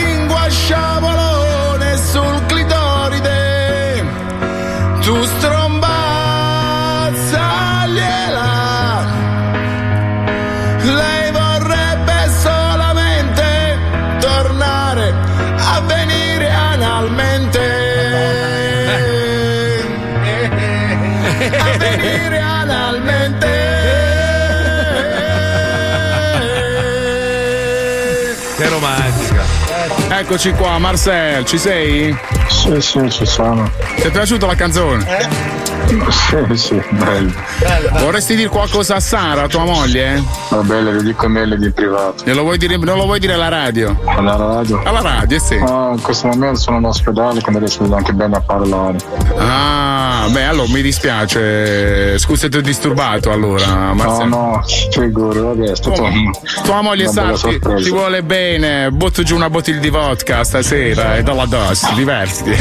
Che romantica. Eccoci qua, Marcel, ci sei? Sì, sì, ci sono. Ti è piaciuta la canzone? Sì, sì, bello. Vorresti dire qualcosa a Sara, tua moglie? Va bene, le dico meglio di privato. Non lo vuoi dire, non lo vuoi dire alla radio? Alla radio? Alla radio, sì. Ah, in questo momento sono in ospedale, quindi riesco neanche bene a parlare. Ah, beh, allora mi dispiace. Scusa, ti ho disturbato allora, Marcel. No, no, figuri, vabbè, stato un- Tua moglie una sa, bella ti, ti vuole bene, butto giù una bottiglia di vodka stasera e dalla dos, divertiti.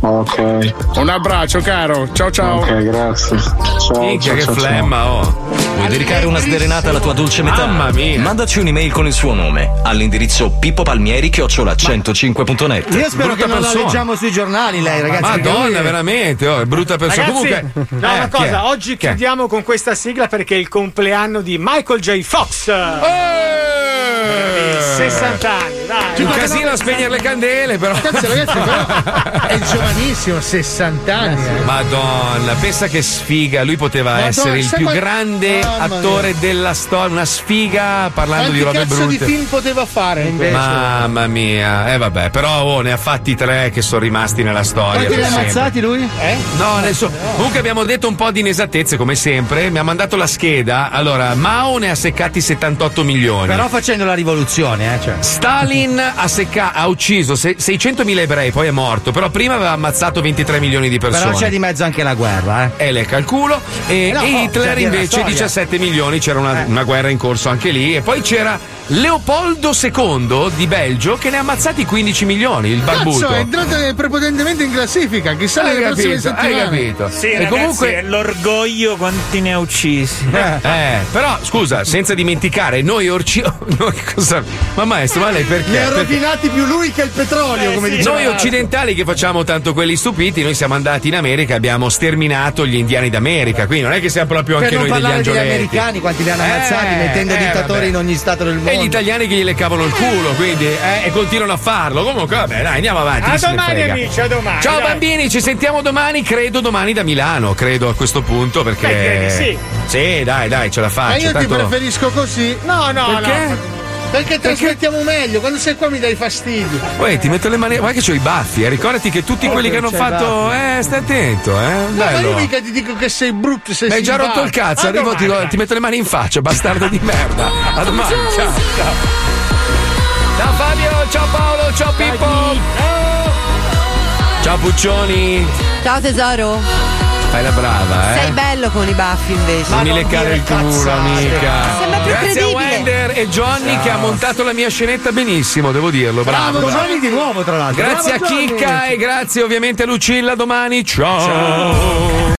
Ok. Un abbraccio caro, ciao ciao. Ok, grazie. Ciao. Minchia, ciao, che ciao, ciao. flemma, oh. Vuoi dedicare una sderenata alla tua dolce metà? Mamma mia. Mandaci un'email con il suo nome all'indirizzo pippopalmieri-105.net. Io spero Brutta che non la persona. leggiamo sui giornali, lei, ragazzi. Madonna, veramente, oh, è brutta persona. Ragazzi, Comunque, no, eh, una è? cosa, oggi chiudiamo con questa sigla perché è il compleanno di Michael J. Fox. Eh! 60 anni, dai. Un casino a spegnere le candele, però. Cazzo, ragazzi, però è giovanissimo, 60 anni. eh. Madonna, pensa che sfiga. Lui poteva Madonna, essere il più qual- grande Mamma attore della storia. Una sfiga parlando Quanti di robe cazzo di brutte. film poteva fare? Mamma mia, eh vabbè, però oh, ne ha fatti tre che sono rimasti nella storia. Quanti ne ha ammazzati lui? Eh? No, adesso. Comunque abbiamo detto un po' di inesattezze, come sempre. Mi ha mandato la scheda. Allora, Mao ne ha seccati 78 milioni. Però facendo la rivoluzione, eh. Cioè. Stalin ha, secca- ha ucciso se- 600.000 ebrei, poi è morto. Però prima aveva ammazzato 23 milioni di persone. Però c'è di mezzo anche la guerra, eh. E le calculo. E, Eh no, e bisogna Hitler invece storia. 17 milioni, c'era una, Eh. una guerra in corso anche lì. E poi c'era Leopoldo II di Belgio che ne ha ammazzati 15 milioni, il barbuto. Cazzo, è entrato prepotentemente in classifica. Chissà Hai prossime capito, hai settimane. capito. Sì, e ragazzi, comunque è l'orgoglio quanti ne ha uccisi. Eh, però scusa, senza dimenticare, noi orci. Noi cosa. Ma maestro, ma lei perché? Ne ha rovinati più lui che il petrolio, come diceva. Noi occidentali che facciamo tanto quelli stupiti, noi siamo andati in America e abbiamo sterminato gli indiani d'America, quindi non è che siamo proprio Per anche non noi degli parlare degli angioletti. americani, quanti li hanno Eh, ammazzati mettendo eh, dittatori vabbè. in ogni stato del mondo. E gli italiani che gli leccavano il culo, quindi, eh, e continuano a farlo. Comunque, vabbè, dai, andiamo avanti. A domani, amici, a domani. Ciao dai. bambini, ci sentiamo domani, credo domani da Milano, credo a questo punto, perché. Beh, credi, sì. Sì, dai, dai, ce la Ma faccio. io ti tanto- preferisco così. No, no, Perché? no. Perché trasmettiamo meglio. Quando sei qua mi dai fastidio. Poi ti metto le mani. Guarda che ho i baffi, eh. ricordati che tutti quelli che hanno fatto. Eh, stai attento, eh. No, ma io mica ti dico che sei brutto. Sei hai già rotto il cazzo, A arrivo, ti, ti metto le mani in faccia, bastardo di merda. A domani, ciao. Ciao, ciao Fabio, ciao Paolo, ciao Pippo. Ciao Puccioni. Ciao tesoro. Fai la brava, eh. Sei bello con i baffi invece. non mi leccare il culo, amica. Sembra più Grazie a credibile. Wender e Johnny che ha montato la mia scenetta benissimo, devo dirlo. Bravo. Bravo. Giovanni di nuovo, tra l'altro. Grazie Bravo, a Johnny. Chicca e grazie ovviamente a Lucilla domani. Ciao.